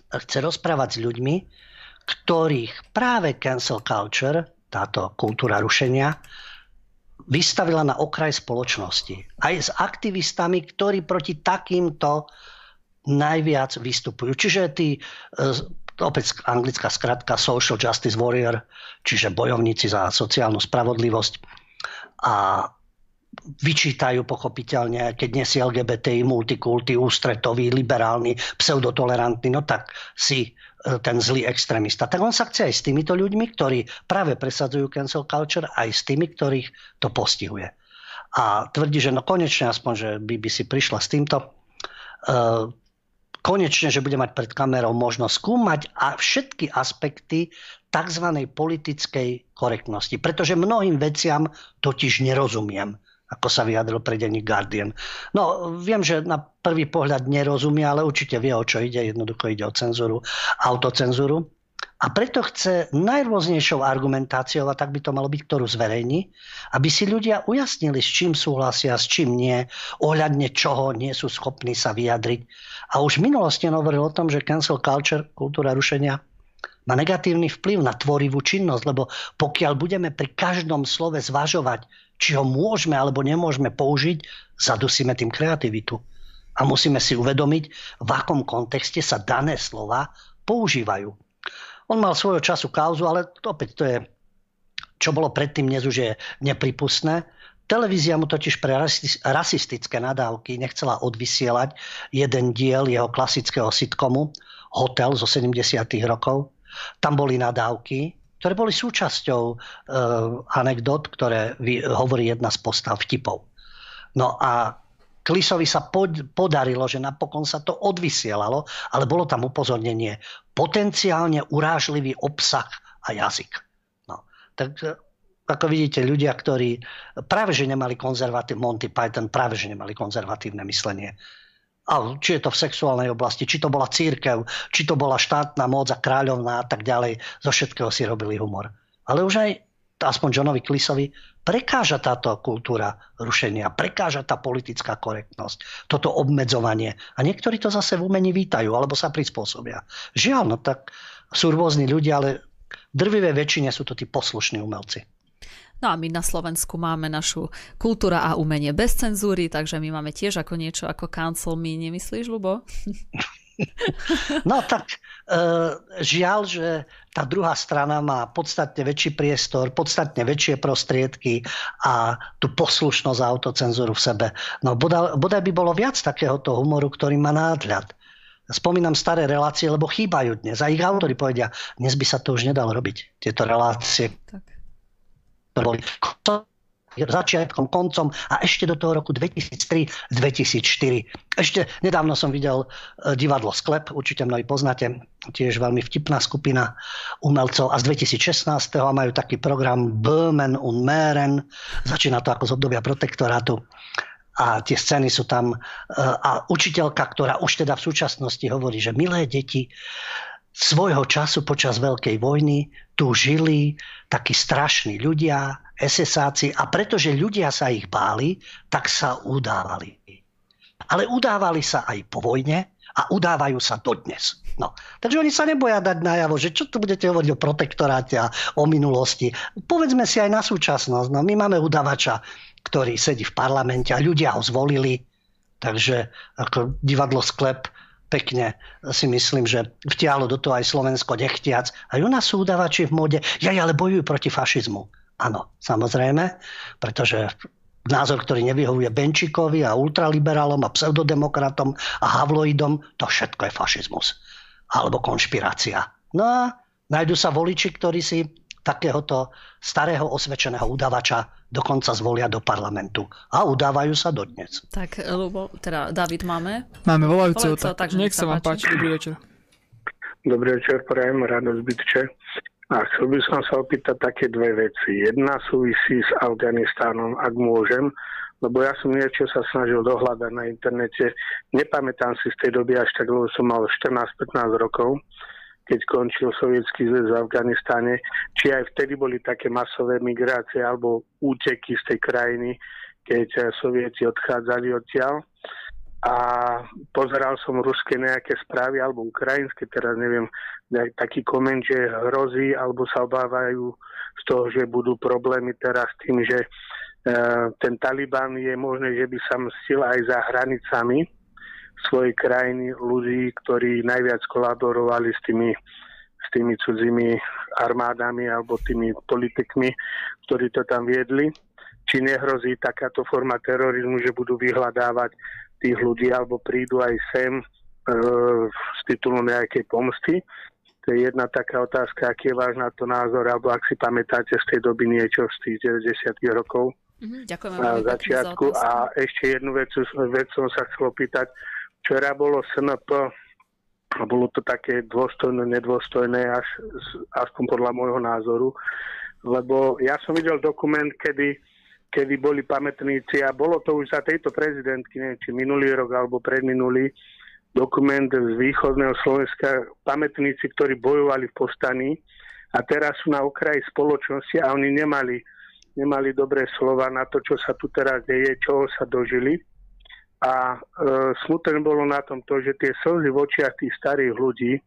chce rozprávať s ľuďmi, ktorých práve cancel culture, táto kultúra rušenia, vystavila na okraj spoločnosti. Aj s aktivistami, ktorí proti takýmto najviac vystupujú. Čiže tí, e, opäť anglická skratka Social Justice Warrior, čiže bojovníci za sociálnu spravodlivosť a vyčítajú pochopiteľne, keď nie si LGBTI, multikulty, ústretový, liberálny, pseudotolerantný, no tak si e, ten zlý extrémista. Tak on sa chce aj s týmito ľuďmi, ktorí práve presadzujú cancel culture, aj s tými, ktorých to postihuje. A tvrdí, že no konečne aspoň, že BBC prišla s týmto, uh, konečne, že bude mať pred kamerou možnosť skúmať a všetky aspekty tzv. politickej korektnosti. Pretože mnohým veciam totiž nerozumiem ako sa vyjadril pre denník Guardian. No, viem, že na prvý pohľad nerozumie, ale určite vie, o čo ide. Jednoducho ide o cenzúru, autocenzúru. A preto chce najrôznejšou argumentáciou, a tak by to malo byť, ktorú zverejní, aby si ľudia ujasnili, s čím súhlasia, s čím nie, ohľadne čoho nie sú schopní sa vyjadriť. A už v minulosti hovoril o tom, že cancel culture, kultúra rušenia, má negatívny vplyv na tvorivú činnosť, lebo pokiaľ budeme pri každom slove zvažovať, či ho môžeme alebo nemôžeme použiť, zadusíme tým kreativitu. A musíme si uvedomiť, v akom kontexte sa dané slova používajú. On mal svojho času kauzu, ale opäť to je, čo bolo predtým, dnes už je nepripustné. Televízia mu totiž pre rasistické nadávky nechcela odvysielať jeden diel jeho klasického sitcomu Hotel zo 70. rokov. Tam boli nadávky, ktoré boli súčasťou e, anekdot, ktoré vy, hovorí jedna z postav vtipov. No a Klisovi sa pod, podarilo, že napokon sa to odvysielalo, ale bolo tam upozornenie potenciálne urážlivý obsah a jazyk. No, tak e, ako vidíte, ľudia, ktorí práve že nemali konzervatívne, Monty Python práve že nemali konzervatívne myslenie, a či je to v sexuálnej oblasti, či to bola církev, či to bola štátna moc a kráľovná a tak ďalej, zo všetkého si robili humor. Ale už aj aspoň Johnovi Klisovi prekáža táto kultúra rušenia, prekáža tá politická korektnosť, toto obmedzovanie. A niektorí to zase v umení vítajú, alebo sa prispôsobia. Žiaľ, no tak sú rôzni ľudia, ale drvivé väčšine sú to tí poslušní umelci. No a my na Slovensku máme našu kultúra a umenie bez cenzúry, takže my máme tiež ako niečo ako Council Me, nemyslíš, Lubo? No tak e, žiaľ, že tá druhá strana má podstatne väčší priestor, podstatne väčšie prostriedky a tú poslušnosť a autocenzúru v sebe. No bodaj, bodaj by bolo viac takéhoto humoru, ktorý má nádľad. Spomínam staré relácie, lebo chýbajú dnes. A ich autori povedia, dnes by sa to už nedalo robiť, tieto relácie. Tak boli začiatkom, koncom a ešte do toho roku 2003-2004. Ešte nedávno som videl e, divadlo Sklep, určite mnohí poznáte, tiež veľmi vtipná skupina umelcov a z 2016. majú taký program Böhmen und Mähren, začína to ako z obdobia protektorátu a tie scény sú tam e, a učiteľka, ktorá už teda v súčasnosti hovorí, že milé deti, svojho času počas Veľkej vojny tu žili takí strašní ľudia, SSáci a pretože ľudia sa ich báli, tak sa udávali. Ale udávali sa aj po vojne a udávajú sa dodnes. No. Takže oni sa neboja dať najavo, že čo tu budete hovoriť o protektoráte a o minulosti. Povedzme si aj na súčasnosť. No, my máme udávača, ktorý sedí v parlamente a ľudia ho zvolili. Takže ako divadlo sklep pekne si myslím, že vtiahlo do toho aj Slovensko nechtiac. Aj u nás sú udavači v móde, ja ale bojujú proti fašizmu. Áno, samozrejme, pretože názor, ktorý nevyhovuje Benčíkovi a ultraliberálom a pseudodemokratom a havloidom, to všetko je fašizmus. Alebo konšpirácia. No a nájdu sa voliči, ktorí si takéhoto starého osvedčeného udavača dokonca zvolia do parlamentu. A udávajú sa dodnes. Tak, Lubo, teda David máme? Máme volajúceho, tak takže nech sa vám páči. Dobrý večer. Dobrý večer, prajem, radosť bytče. A chcel by som sa opýtať také dve veci. Jedna súvisí s Afganistánom, ak môžem, lebo ja som niečo sa snažil dohľadať na internete. Nepamätám si z tej doby až tak, lebo som mal 14-15 rokov keď končil sovietský zväz v Afganistane, či aj vtedy boli také masové migrácie alebo úteky z tej krajiny, keď sovieti odchádzali odtiaľ. A pozeral som ruské nejaké správy, alebo ukrajinské, teraz neviem, taký koment, že hrozí alebo sa obávajú z toho, že budú problémy teraz tým, že ten Taliban je možné, že by sa mstil aj za hranicami svojej krajiny ľudí, ktorí najviac kolaborovali s tými, s tými cudzími armádami alebo tými politikmi, ktorí to tam viedli. Či nehrozí takáto forma terorizmu, že budú vyhľadávať tých ľudí alebo prídu aj sem e, z titulu nejakej pomsty. To je jedna taká otázka, aký je váš na to názor, alebo ak si pamätáte z tej doby niečo z tých 90. rokov. Mm-hmm, ďakujem na začiatku. A ešte jednu vec, vec som sa chcel opýtať. Včera bolo SNP a bolo to také dôstojné, nedôstojné, až, aspoň podľa môjho názoru. Lebo ja som videl dokument, kedy, kedy boli pamätníci a bolo to už za tejto prezidentky, neviem, či minulý rok alebo predminulý, dokument z východného Slovenska, pamätníci, ktorí bojovali v postaní a teraz sú na okraji spoločnosti a oni nemali, nemali dobré slova na to, čo sa tu teraz deje, čoho sa dožili. A e, smutné bolo na tom to, že tie slzy v očiach tých starých ľudí, e,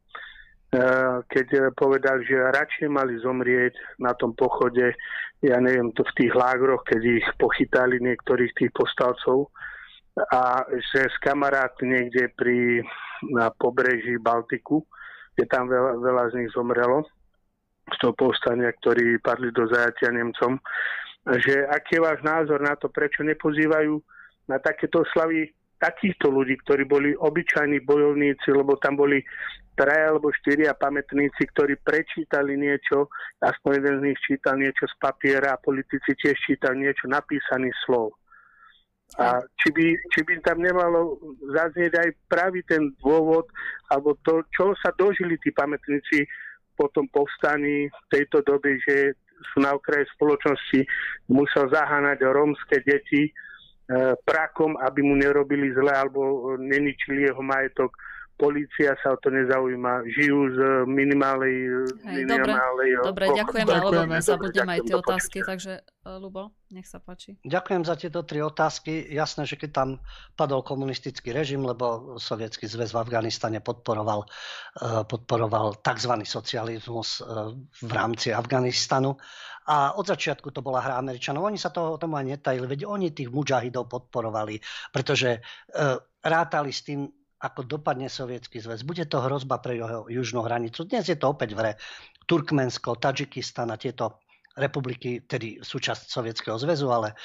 keď povedali, že radšej mali zomrieť na tom pochode, ja neviem, to v tých lágroch, keď ich pochytali niektorých tých postavcov, a že s kamarát niekde pri, na pobreží Baltiku, kde tam veľa, veľa z nich zomrelo, z toho povstania, ktorí padli do zajatia Nemcom, že aký je váš názor na to, prečo nepozývajú na takéto slavy takýchto ľudí, ktorí boli obyčajní bojovníci, lebo tam boli traja alebo štyria pamätníci, ktorí prečítali niečo, aspoň jeden z nich čítal niečo z papiera a politici tiež čítali niečo napísaný slov. A či by, či by tam nemalo zaznieť aj pravý ten dôvod, alebo to, čo sa dožili tí pamätníci po tom povstaní v tejto dobe, že sú na okraji spoločnosti, musel zaháňať rómske deti, prakom, aby mu nerobili zle alebo neničili jeho majetok. Polícia sa o to nezaujíma. Žijú z minimálnej... Hej, minimálnej dobre, dobre ďakujeme, ďakujeme, lebo zabudneme aj tie otázky, takže Lubo, nech sa páči. Ďakujem za tieto tri otázky. Jasné, že keď tam padol komunistický režim, lebo Sovietský zväz v Afganistane podporoval, podporoval tzv. socializmus v rámci Afganistanu, a od začiatku to bola hra Američanov. Oni sa toho tomu aj netajili, veď oni tých mudžahidov podporovali, pretože rátali s tým, ako dopadne sovietský zväz. Bude to hrozba pre jeho južnú hranicu. Dnes je to opäť v hre. Turkmensko, Tadžikistan a tieto republiky, tedy súčasť Sovietskeho zväzu, ale e,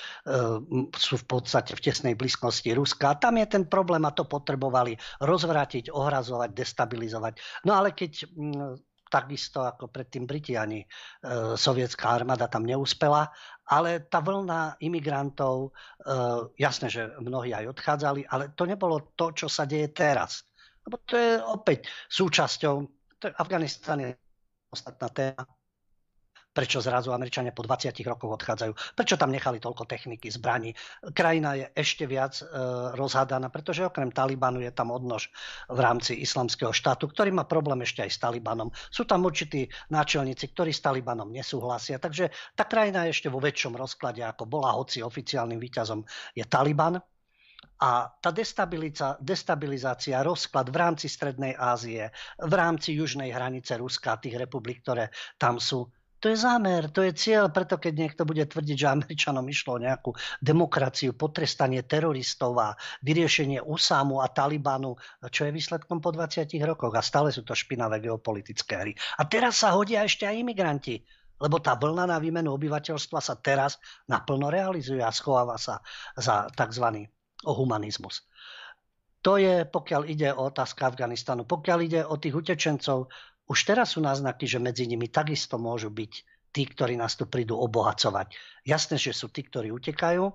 sú v podstate v tesnej blízkosti Ruska. A tam je ten problém a to potrebovali rozvrátiť, ohrazovať, destabilizovať. No ale keď takisto ako predtým Briti ani e, sovietská armáda tam neúspela, ale tá vlna imigrantov, e, jasné, že mnohí aj odchádzali, ale to nebolo to, čo sa deje teraz. Lebo to je opäť súčasťou, Afganistan je ostatná téma, prečo zrazu Američania po 20 rokoch odchádzajú, prečo tam nechali toľko techniky, zbraní. Krajina je ešte viac e, rozhádaná, pretože okrem Talibanu je tam odnož v rámci islamského štátu, ktorý má problém ešte aj s Talibanom. Sú tam určití náčelníci, ktorí s Talibanom nesúhlasia, takže tá krajina je ešte vo väčšom rozklade, ako bola, hoci oficiálnym výťazom je Taliban. A tá destabilizácia, rozklad v rámci Strednej Ázie, v rámci južnej hranice Ruska, tých republik, ktoré tam sú, to je zámer, to je cieľ, preto keď niekto bude tvrdiť, že Američanom išlo o nejakú demokraciu, potrestanie teroristov a vyriešenie Usámu a Talibanu, čo je výsledkom po 20 rokoch a stále sú to špinavé geopolitické hry. A teraz sa hodia ešte aj imigranti, lebo tá vlna na výmenu obyvateľstva sa teraz naplno realizuje a schováva sa za tzv. humanizmus. To je, pokiaľ ide o otázku Afganistanu. Pokiaľ ide o tých utečencov, už teraz sú náznaky, že medzi nimi takisto môžu byť tí, ktorí nás tu prídu obohacovať. Jasné, že sú tí, ktorí utekajú,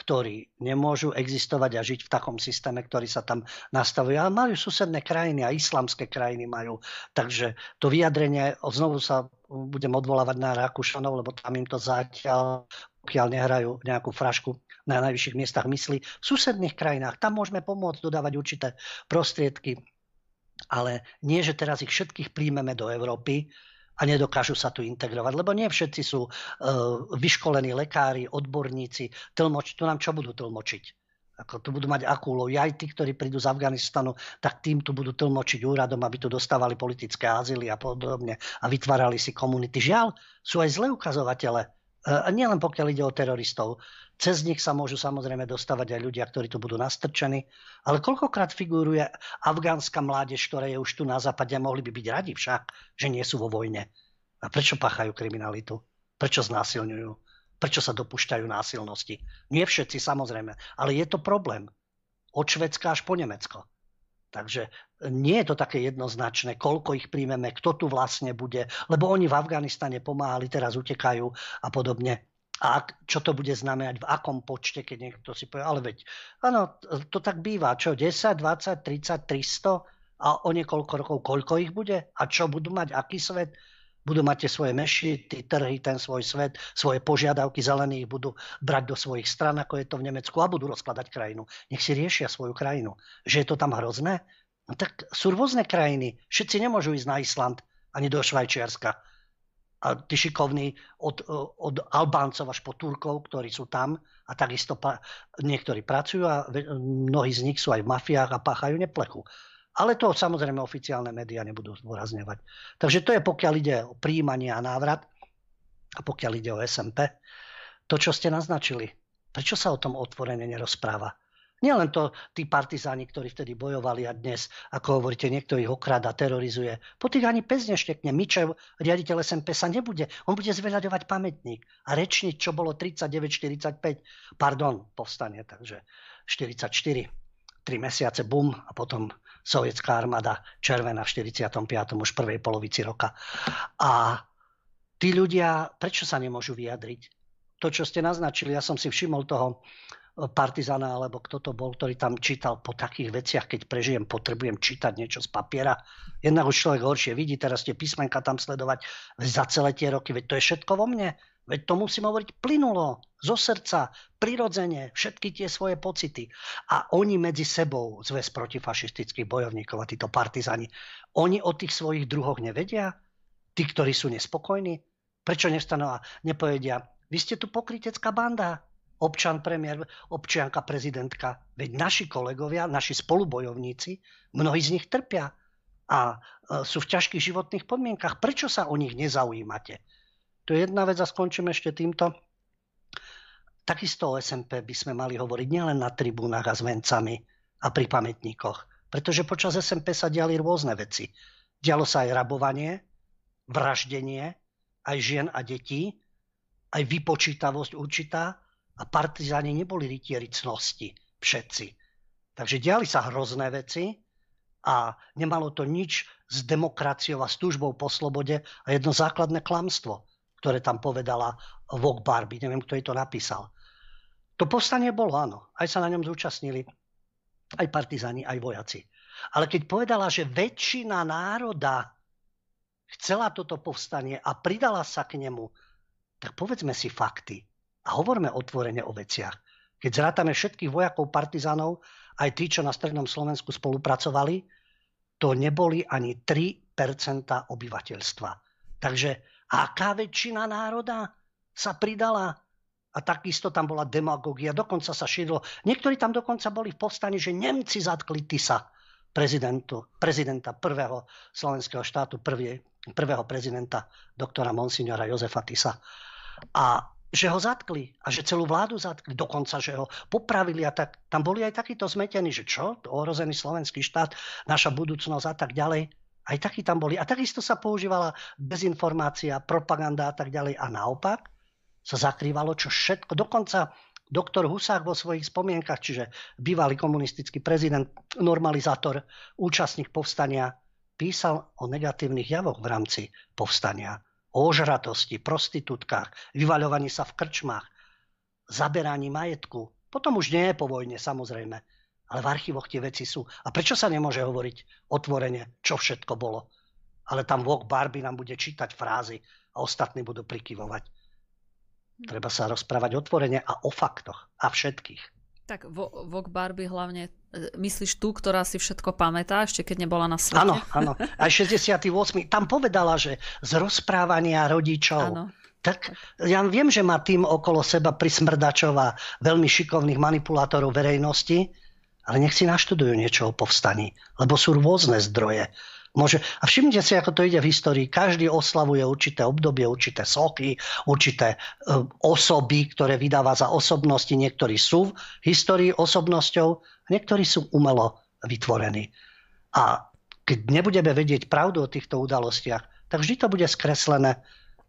ktorí nemôžu existovať a žiť v takom systéme, ktorý sa tam nastavuje. Ale majú susedné krajiny a islamské krajiny majú. Takže to vyjadrenie, znovu sa budem odvolávať na Rakúšanov, lebo tam im to zatiaľ, pokiaľ nehrajú nejakú frašku na najvyšších miestach mysli, v susedných krajinách, tam môžeme pomôcť dodávať určité prostriedky ale nie, že teraz ich všetkých príjmeme do Európy a nedokážu sa tu integrovať, lebo nie všetci sú uh, vyškolení lekári, odborníci, tlmoč, tu nám čo budú tlmočiť? Ako tu budú mať akú úlohu. Aj tí, ktorí prídu z Afganistanu, tak tým tu budú tlmočiť úradom, aby tu dostávali politické azyly a podobne a vytvárali si komunity. Žiaľ, sú aj zlé ukazovatele nielen pokiaľ ide o teroristov. Cez nich sa môžu samozrejme dostávať aj ľudia, ktorí tu budú nastrčení. Ale koľkokrát figuruje afgánska mládež, ktorá je už tu na západe a mohli by byť radi však, že nie sú vo vojne. A prečo páchajú kriminalitu? Prečo znásilňujú? Prečo sa dopúšťajú násilnosti? Nie všetci samozrejme, ale je to problém. Od Švedska až po Nemecko. Takže nie je to také jednoznačné, koľko ich príjmeme, kto tu vlastne bude, lebo oni v Afganistane pomáhali, teraz utekajú a podobne. A čo to bude znamenať, v akom počte, keď niekto si povie, ale veď, áno, to tak býva, čo, 10, 20, 30, 300 a o niekoľko rokov, koľko ich bude a čo budú mať, aký svet, budú mať tie svoje mešity, trhy, ten svoj svet, svoje požiadavky, zelení ich budú brať do svojich stran, ako je to v Nemecku a budú rozkladať krajinu. Nech si riešia svoju krajinu. Že je to tam hrozné? No tak sú rôzne krajiny. Všetci nemôžu ísť na Island ani do Švajčiarska. A tí šikovní od, od Albáncov až po Turkov, ktorí sú tam a takisto pa, niektorí pracujú a mnohí z nich sú aj v mafiách a páchajú neplechu. Ale to samozrejme oficiálne médiá nebudú zdôrazňovať. Takže to je pokiaľ ide o príjmanie a návrat a pokiaľ ide o SMP. To, čo ste naznačili, prečo sa o tom otvorene nerozpráva? Nielen to tí partizáni, ktorí vtedy bojovali a dnes, ako hovoríte, niekto ich okrada, terorizuje. Po tých ani pes neštekne. Mičev, riaditeľ SMP sa nebude. On bude zveľaďovať pamätník a rečniť, čo bolo 39-45. Pardon, povstanie, takže 44. Tri mesiace, bum, a potom sovietská armáda červená v 45. už prvej polovici roka. A tí ľudia, prečo sa nemôžu vyjadriť? To, čo ste naznačili, ja som si všimol toho partizana, alebo kto to bol, ktorý tam čítal po takých veciach, keď prežijem, potrebujem čítať niečo z papiera. Jednak už človek horšie vidí, teraz tie písmenka tam sledovať za celé tie roky, veď to je všetko vo mne. Veď to musím hovoriť plynulo, zo srdca, prirodzene, všetky tie svoje pocity. A oni medzi sebou, zväz protifašistických bojovníkov a títo partizani, oni o tých svojich druhoch nevedia? Tí, ktorí sú nespokojní? Prečo nestanú a nepovedia, vy ste tu pokrytecká banda, občan premiér, občianka prezidentka. Veď naši kolegovia, naši spolubojovníci, mnohí z nich trpia a e, sú v ťažkých životných podmienkach. Prečo sa o nich nezaujímate? To je jedna vec a skončím ešte týmto. Takisto o SMP by sme mali hovoriť nielen na tribúnach a s vencami a pri pamätníkoch, pretože počas SMP sa diali rôzne veci. Dialo sa aj rabovanie, vraždenie, aj žien a detí, aj vypočítavosť určitá a partizáni neboli rytieri cnosti, všetci. Takže diali sa hrozné veci a nemalo to nič s demokraciou a službou po slobode a jedno základné klamstvo ktoré tam povedala Vok Barbie. Neviem, kto jej to napísal. To povstanie bolo, áno. Aj sa na ňom zúčastnili aj partizáni, aj vojaci. Ale keď povedala, že väčšina národa chcela toto povstanie a pridala sa k nemu, tak povedzme si fakty a hovorme otvorene o veciach. Keď zrátame všetkých vojakov, partizánov, aj tí, čo na Strednom Slovensku spolupracovali, to neboli ani 3% obyvateľstva. Takže aká väčšina národa sa pridala a takisto tam bola demagogia, dokonca sa šírilo. Niektorí tam dokonca boli v povstani, že Nemci zatkli Tisa, prezidenta prvého slovenského štátu, prvý, prvého prezidenta doktora Monsignora Jozefa Tisa. A že ho zatkli a že celú vládu zatkli, dokonca, že ho popravili a tak. Tam boli aj takíto zmetení, že čo, ohrozený slovenský štát, naša budúcnosť a tak ďalej. Aj takí tam boli. A takisto sa používala dezinformácia, propaganda a tak ďalej. A naopak sa zakrývalo, čo všetko. Dokonca doktor Husák vo svojich spomienkach, čiže bývalý komunistický prezident, normalizátor, účastník povstania, písal o negatívnych javoch v rámci povstania. Ožratosti, prostitútkach, vyvaľovaní sa v krčmách, zaberaní majetku. Potom už nie je po vojne, samozrejme ale v archívoch tie veci sú. A prečo sa nemôže hovoriť otvorene, čo všetko bolo? Ale tam Vok Barbie nám bude čítať frázy a ostatní budú prikyvovať. Treba sa rozprávať otvorene a o faktoch. A všetkých. Tak Vok Barbie hlavne, e, myslíš tú, ktorá si všetko pamätá, ešte keď nebola na svete? Áno, áno. Aj 68. Tam povedala, že z rozprávania rodičov. Áno. Tak ja viem, že má tým okolo seba prismrdačov a veľmi šikovných manipulátorov verejnosti, ale nech si naštudujú niečo o povstaní, lebo sú rôzne zdroje. Môže, a všimnite si, ako to ide v histórii. Každý oslavuje určité obdobie, určité sochy, určité uh, osoby, ktoré vydáva za osobnosti. Niektorí sú v histórii osobnosťou, niektorí sú umelo vytvorení. A keď nebudeme vedieť pravdu o týchto udalostiach, tak vždy to bude skreslené.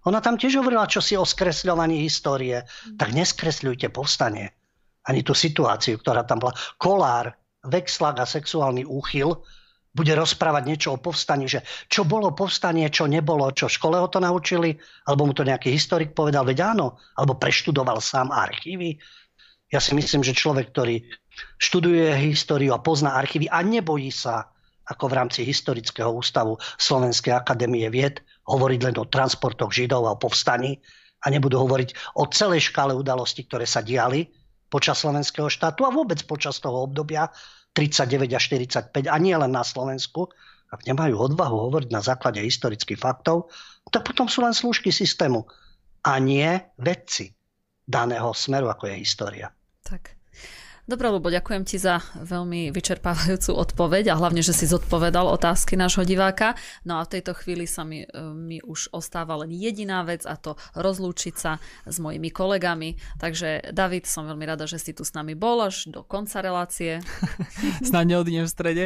Ona tam tiež hovorila čosi o skresľovaní histórie. Tak neskresľujte povstanie. Ani tú situáciu, ktorá tam bola. Kolár, vexlak a sexuálny úchyl bude rozprávať niečo o povstaní, že čo bolo povstanie, čo nebolo, čo v škole ho to naučili, alebo mu to nejaký historik povedal, veď áno, alebo preštudoval sám archívy. Ja si myslím, že človek, ktorý študuje históriu a pozná archívy a nebojí sa, ako v rámci historického ústavu Slovenskej akadémie vied, hovoriť len o transportoch Židov a o povstaní a nebudú hovoriť o celej škále udalostí, ktoré sa diali počas slovenského štátu a vôbec počas toho obdobia, 39 a 45 a nie len na Slovensku, ak nemajú odvahu hovoriť na základe historických faktov, tak potom sú len slúžky systému a nie vedci daného smeru, ako je história. Tak. Dobre, Lubo, ďakujem ti za veľmi vyčerpávajúcu odpoveď a hlavne, že si zodpovedal otázky nášho diváka. No a v tejto chvíli sa mi, e, mi už ostáva len jediná vec a to rozlúčiť sa s mojimi kolegami. Takže David, som veľmi rada, že si tu s nami bol až do konca relácie. Snad neodídem v strede.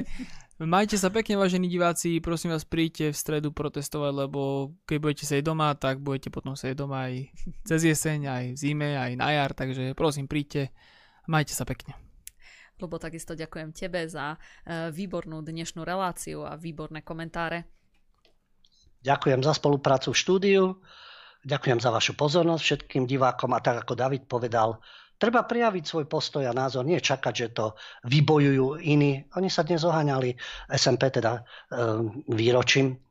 Majte sa pekne, vážení diváci, prosím vás, príďte v stredu protestovať, lebo keď budete sedieť doma, tak budete potom sedieť doma aj cez jeseň, aj v zime, aj na jar, takže prosím, príďte. Majte sa pekne. Lebo takisto ďakujem tebe za e, výbornú dnešnú reláciu a výborné komentáre. Ďakujem za spoluprácu v štúdiu, ďakujem za vašu pozornosť všetkým divákom a tak ako David povedal, treba prijaviť svoj postoj a názor, nie čakať, že to vybojujú iní. Oni sa dnes oháňali SMP teda e, výročím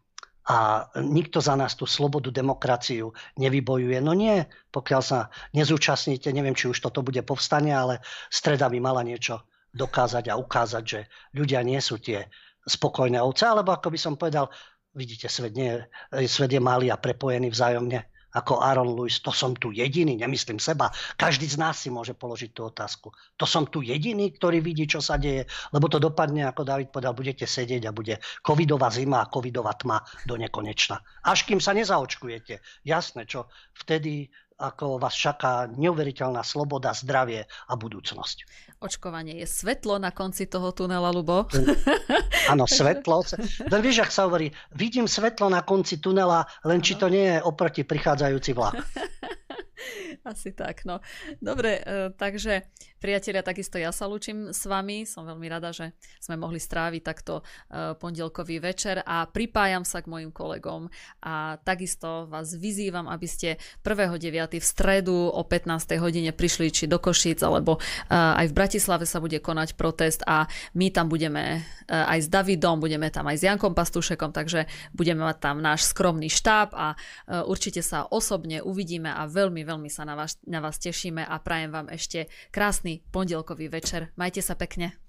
a nikto za nás tú slobodu, demokraciu nevybojuje. No nie, pokiaľ sa nezúčastníte, neviem, či už toto bude povstanie, ale streda by mala niečo dokázať a ukázať, že ľudia nie sú tie spokojné ovce, alebo ako by som povedal, vidíte, svet, nie, svet je malý a prepojený vzájomne ako Aaron Lewis, to som tu jediný, nemyslím seba. Každý z nás si môže položiť tú otázku. To som tu jediný, ktorý vidí, čo sa deje, lebo to dopadne, ako David povedal, budete sedieť a bude covidová zima a covidová tma do nekonečna. Až kým sa nezaočkujete. Jasné, čo vtedy ako vás čaká neuveriteľná sloboda, zdravie a budúcnosť. Očkovanie je svetlo na konci toho tunela, Lubo. Áno, svetlo. Vieš, ak sa hovorí, vidím svetlo na konci tunela, len či to nie je oproti prichádzajúci vlak. Asi tak, no. Dobre, e, takže priatelia, takisto ja sa lúčim s vami. Som veľmi rada, že sme mohli stráviť takto e, pondelkový večer a pripájam sa k mojim kolegom a takisto vás vyzývam, aby ste 1.9. v stredu o 15. hodine prišli či do Košíc, alebo e, aj v Bratislave sa bude konať protest a my tam budeme aj s Davidom, budeme tam aj s Jankom Pastušekom, takže budeme mať tam náš skromný štáb a určite sa osobne uvidíme a veľmi, sa na vás, na vás tešíme a prajem vám ešte krásny pondelkový večer. Majte sa pekne.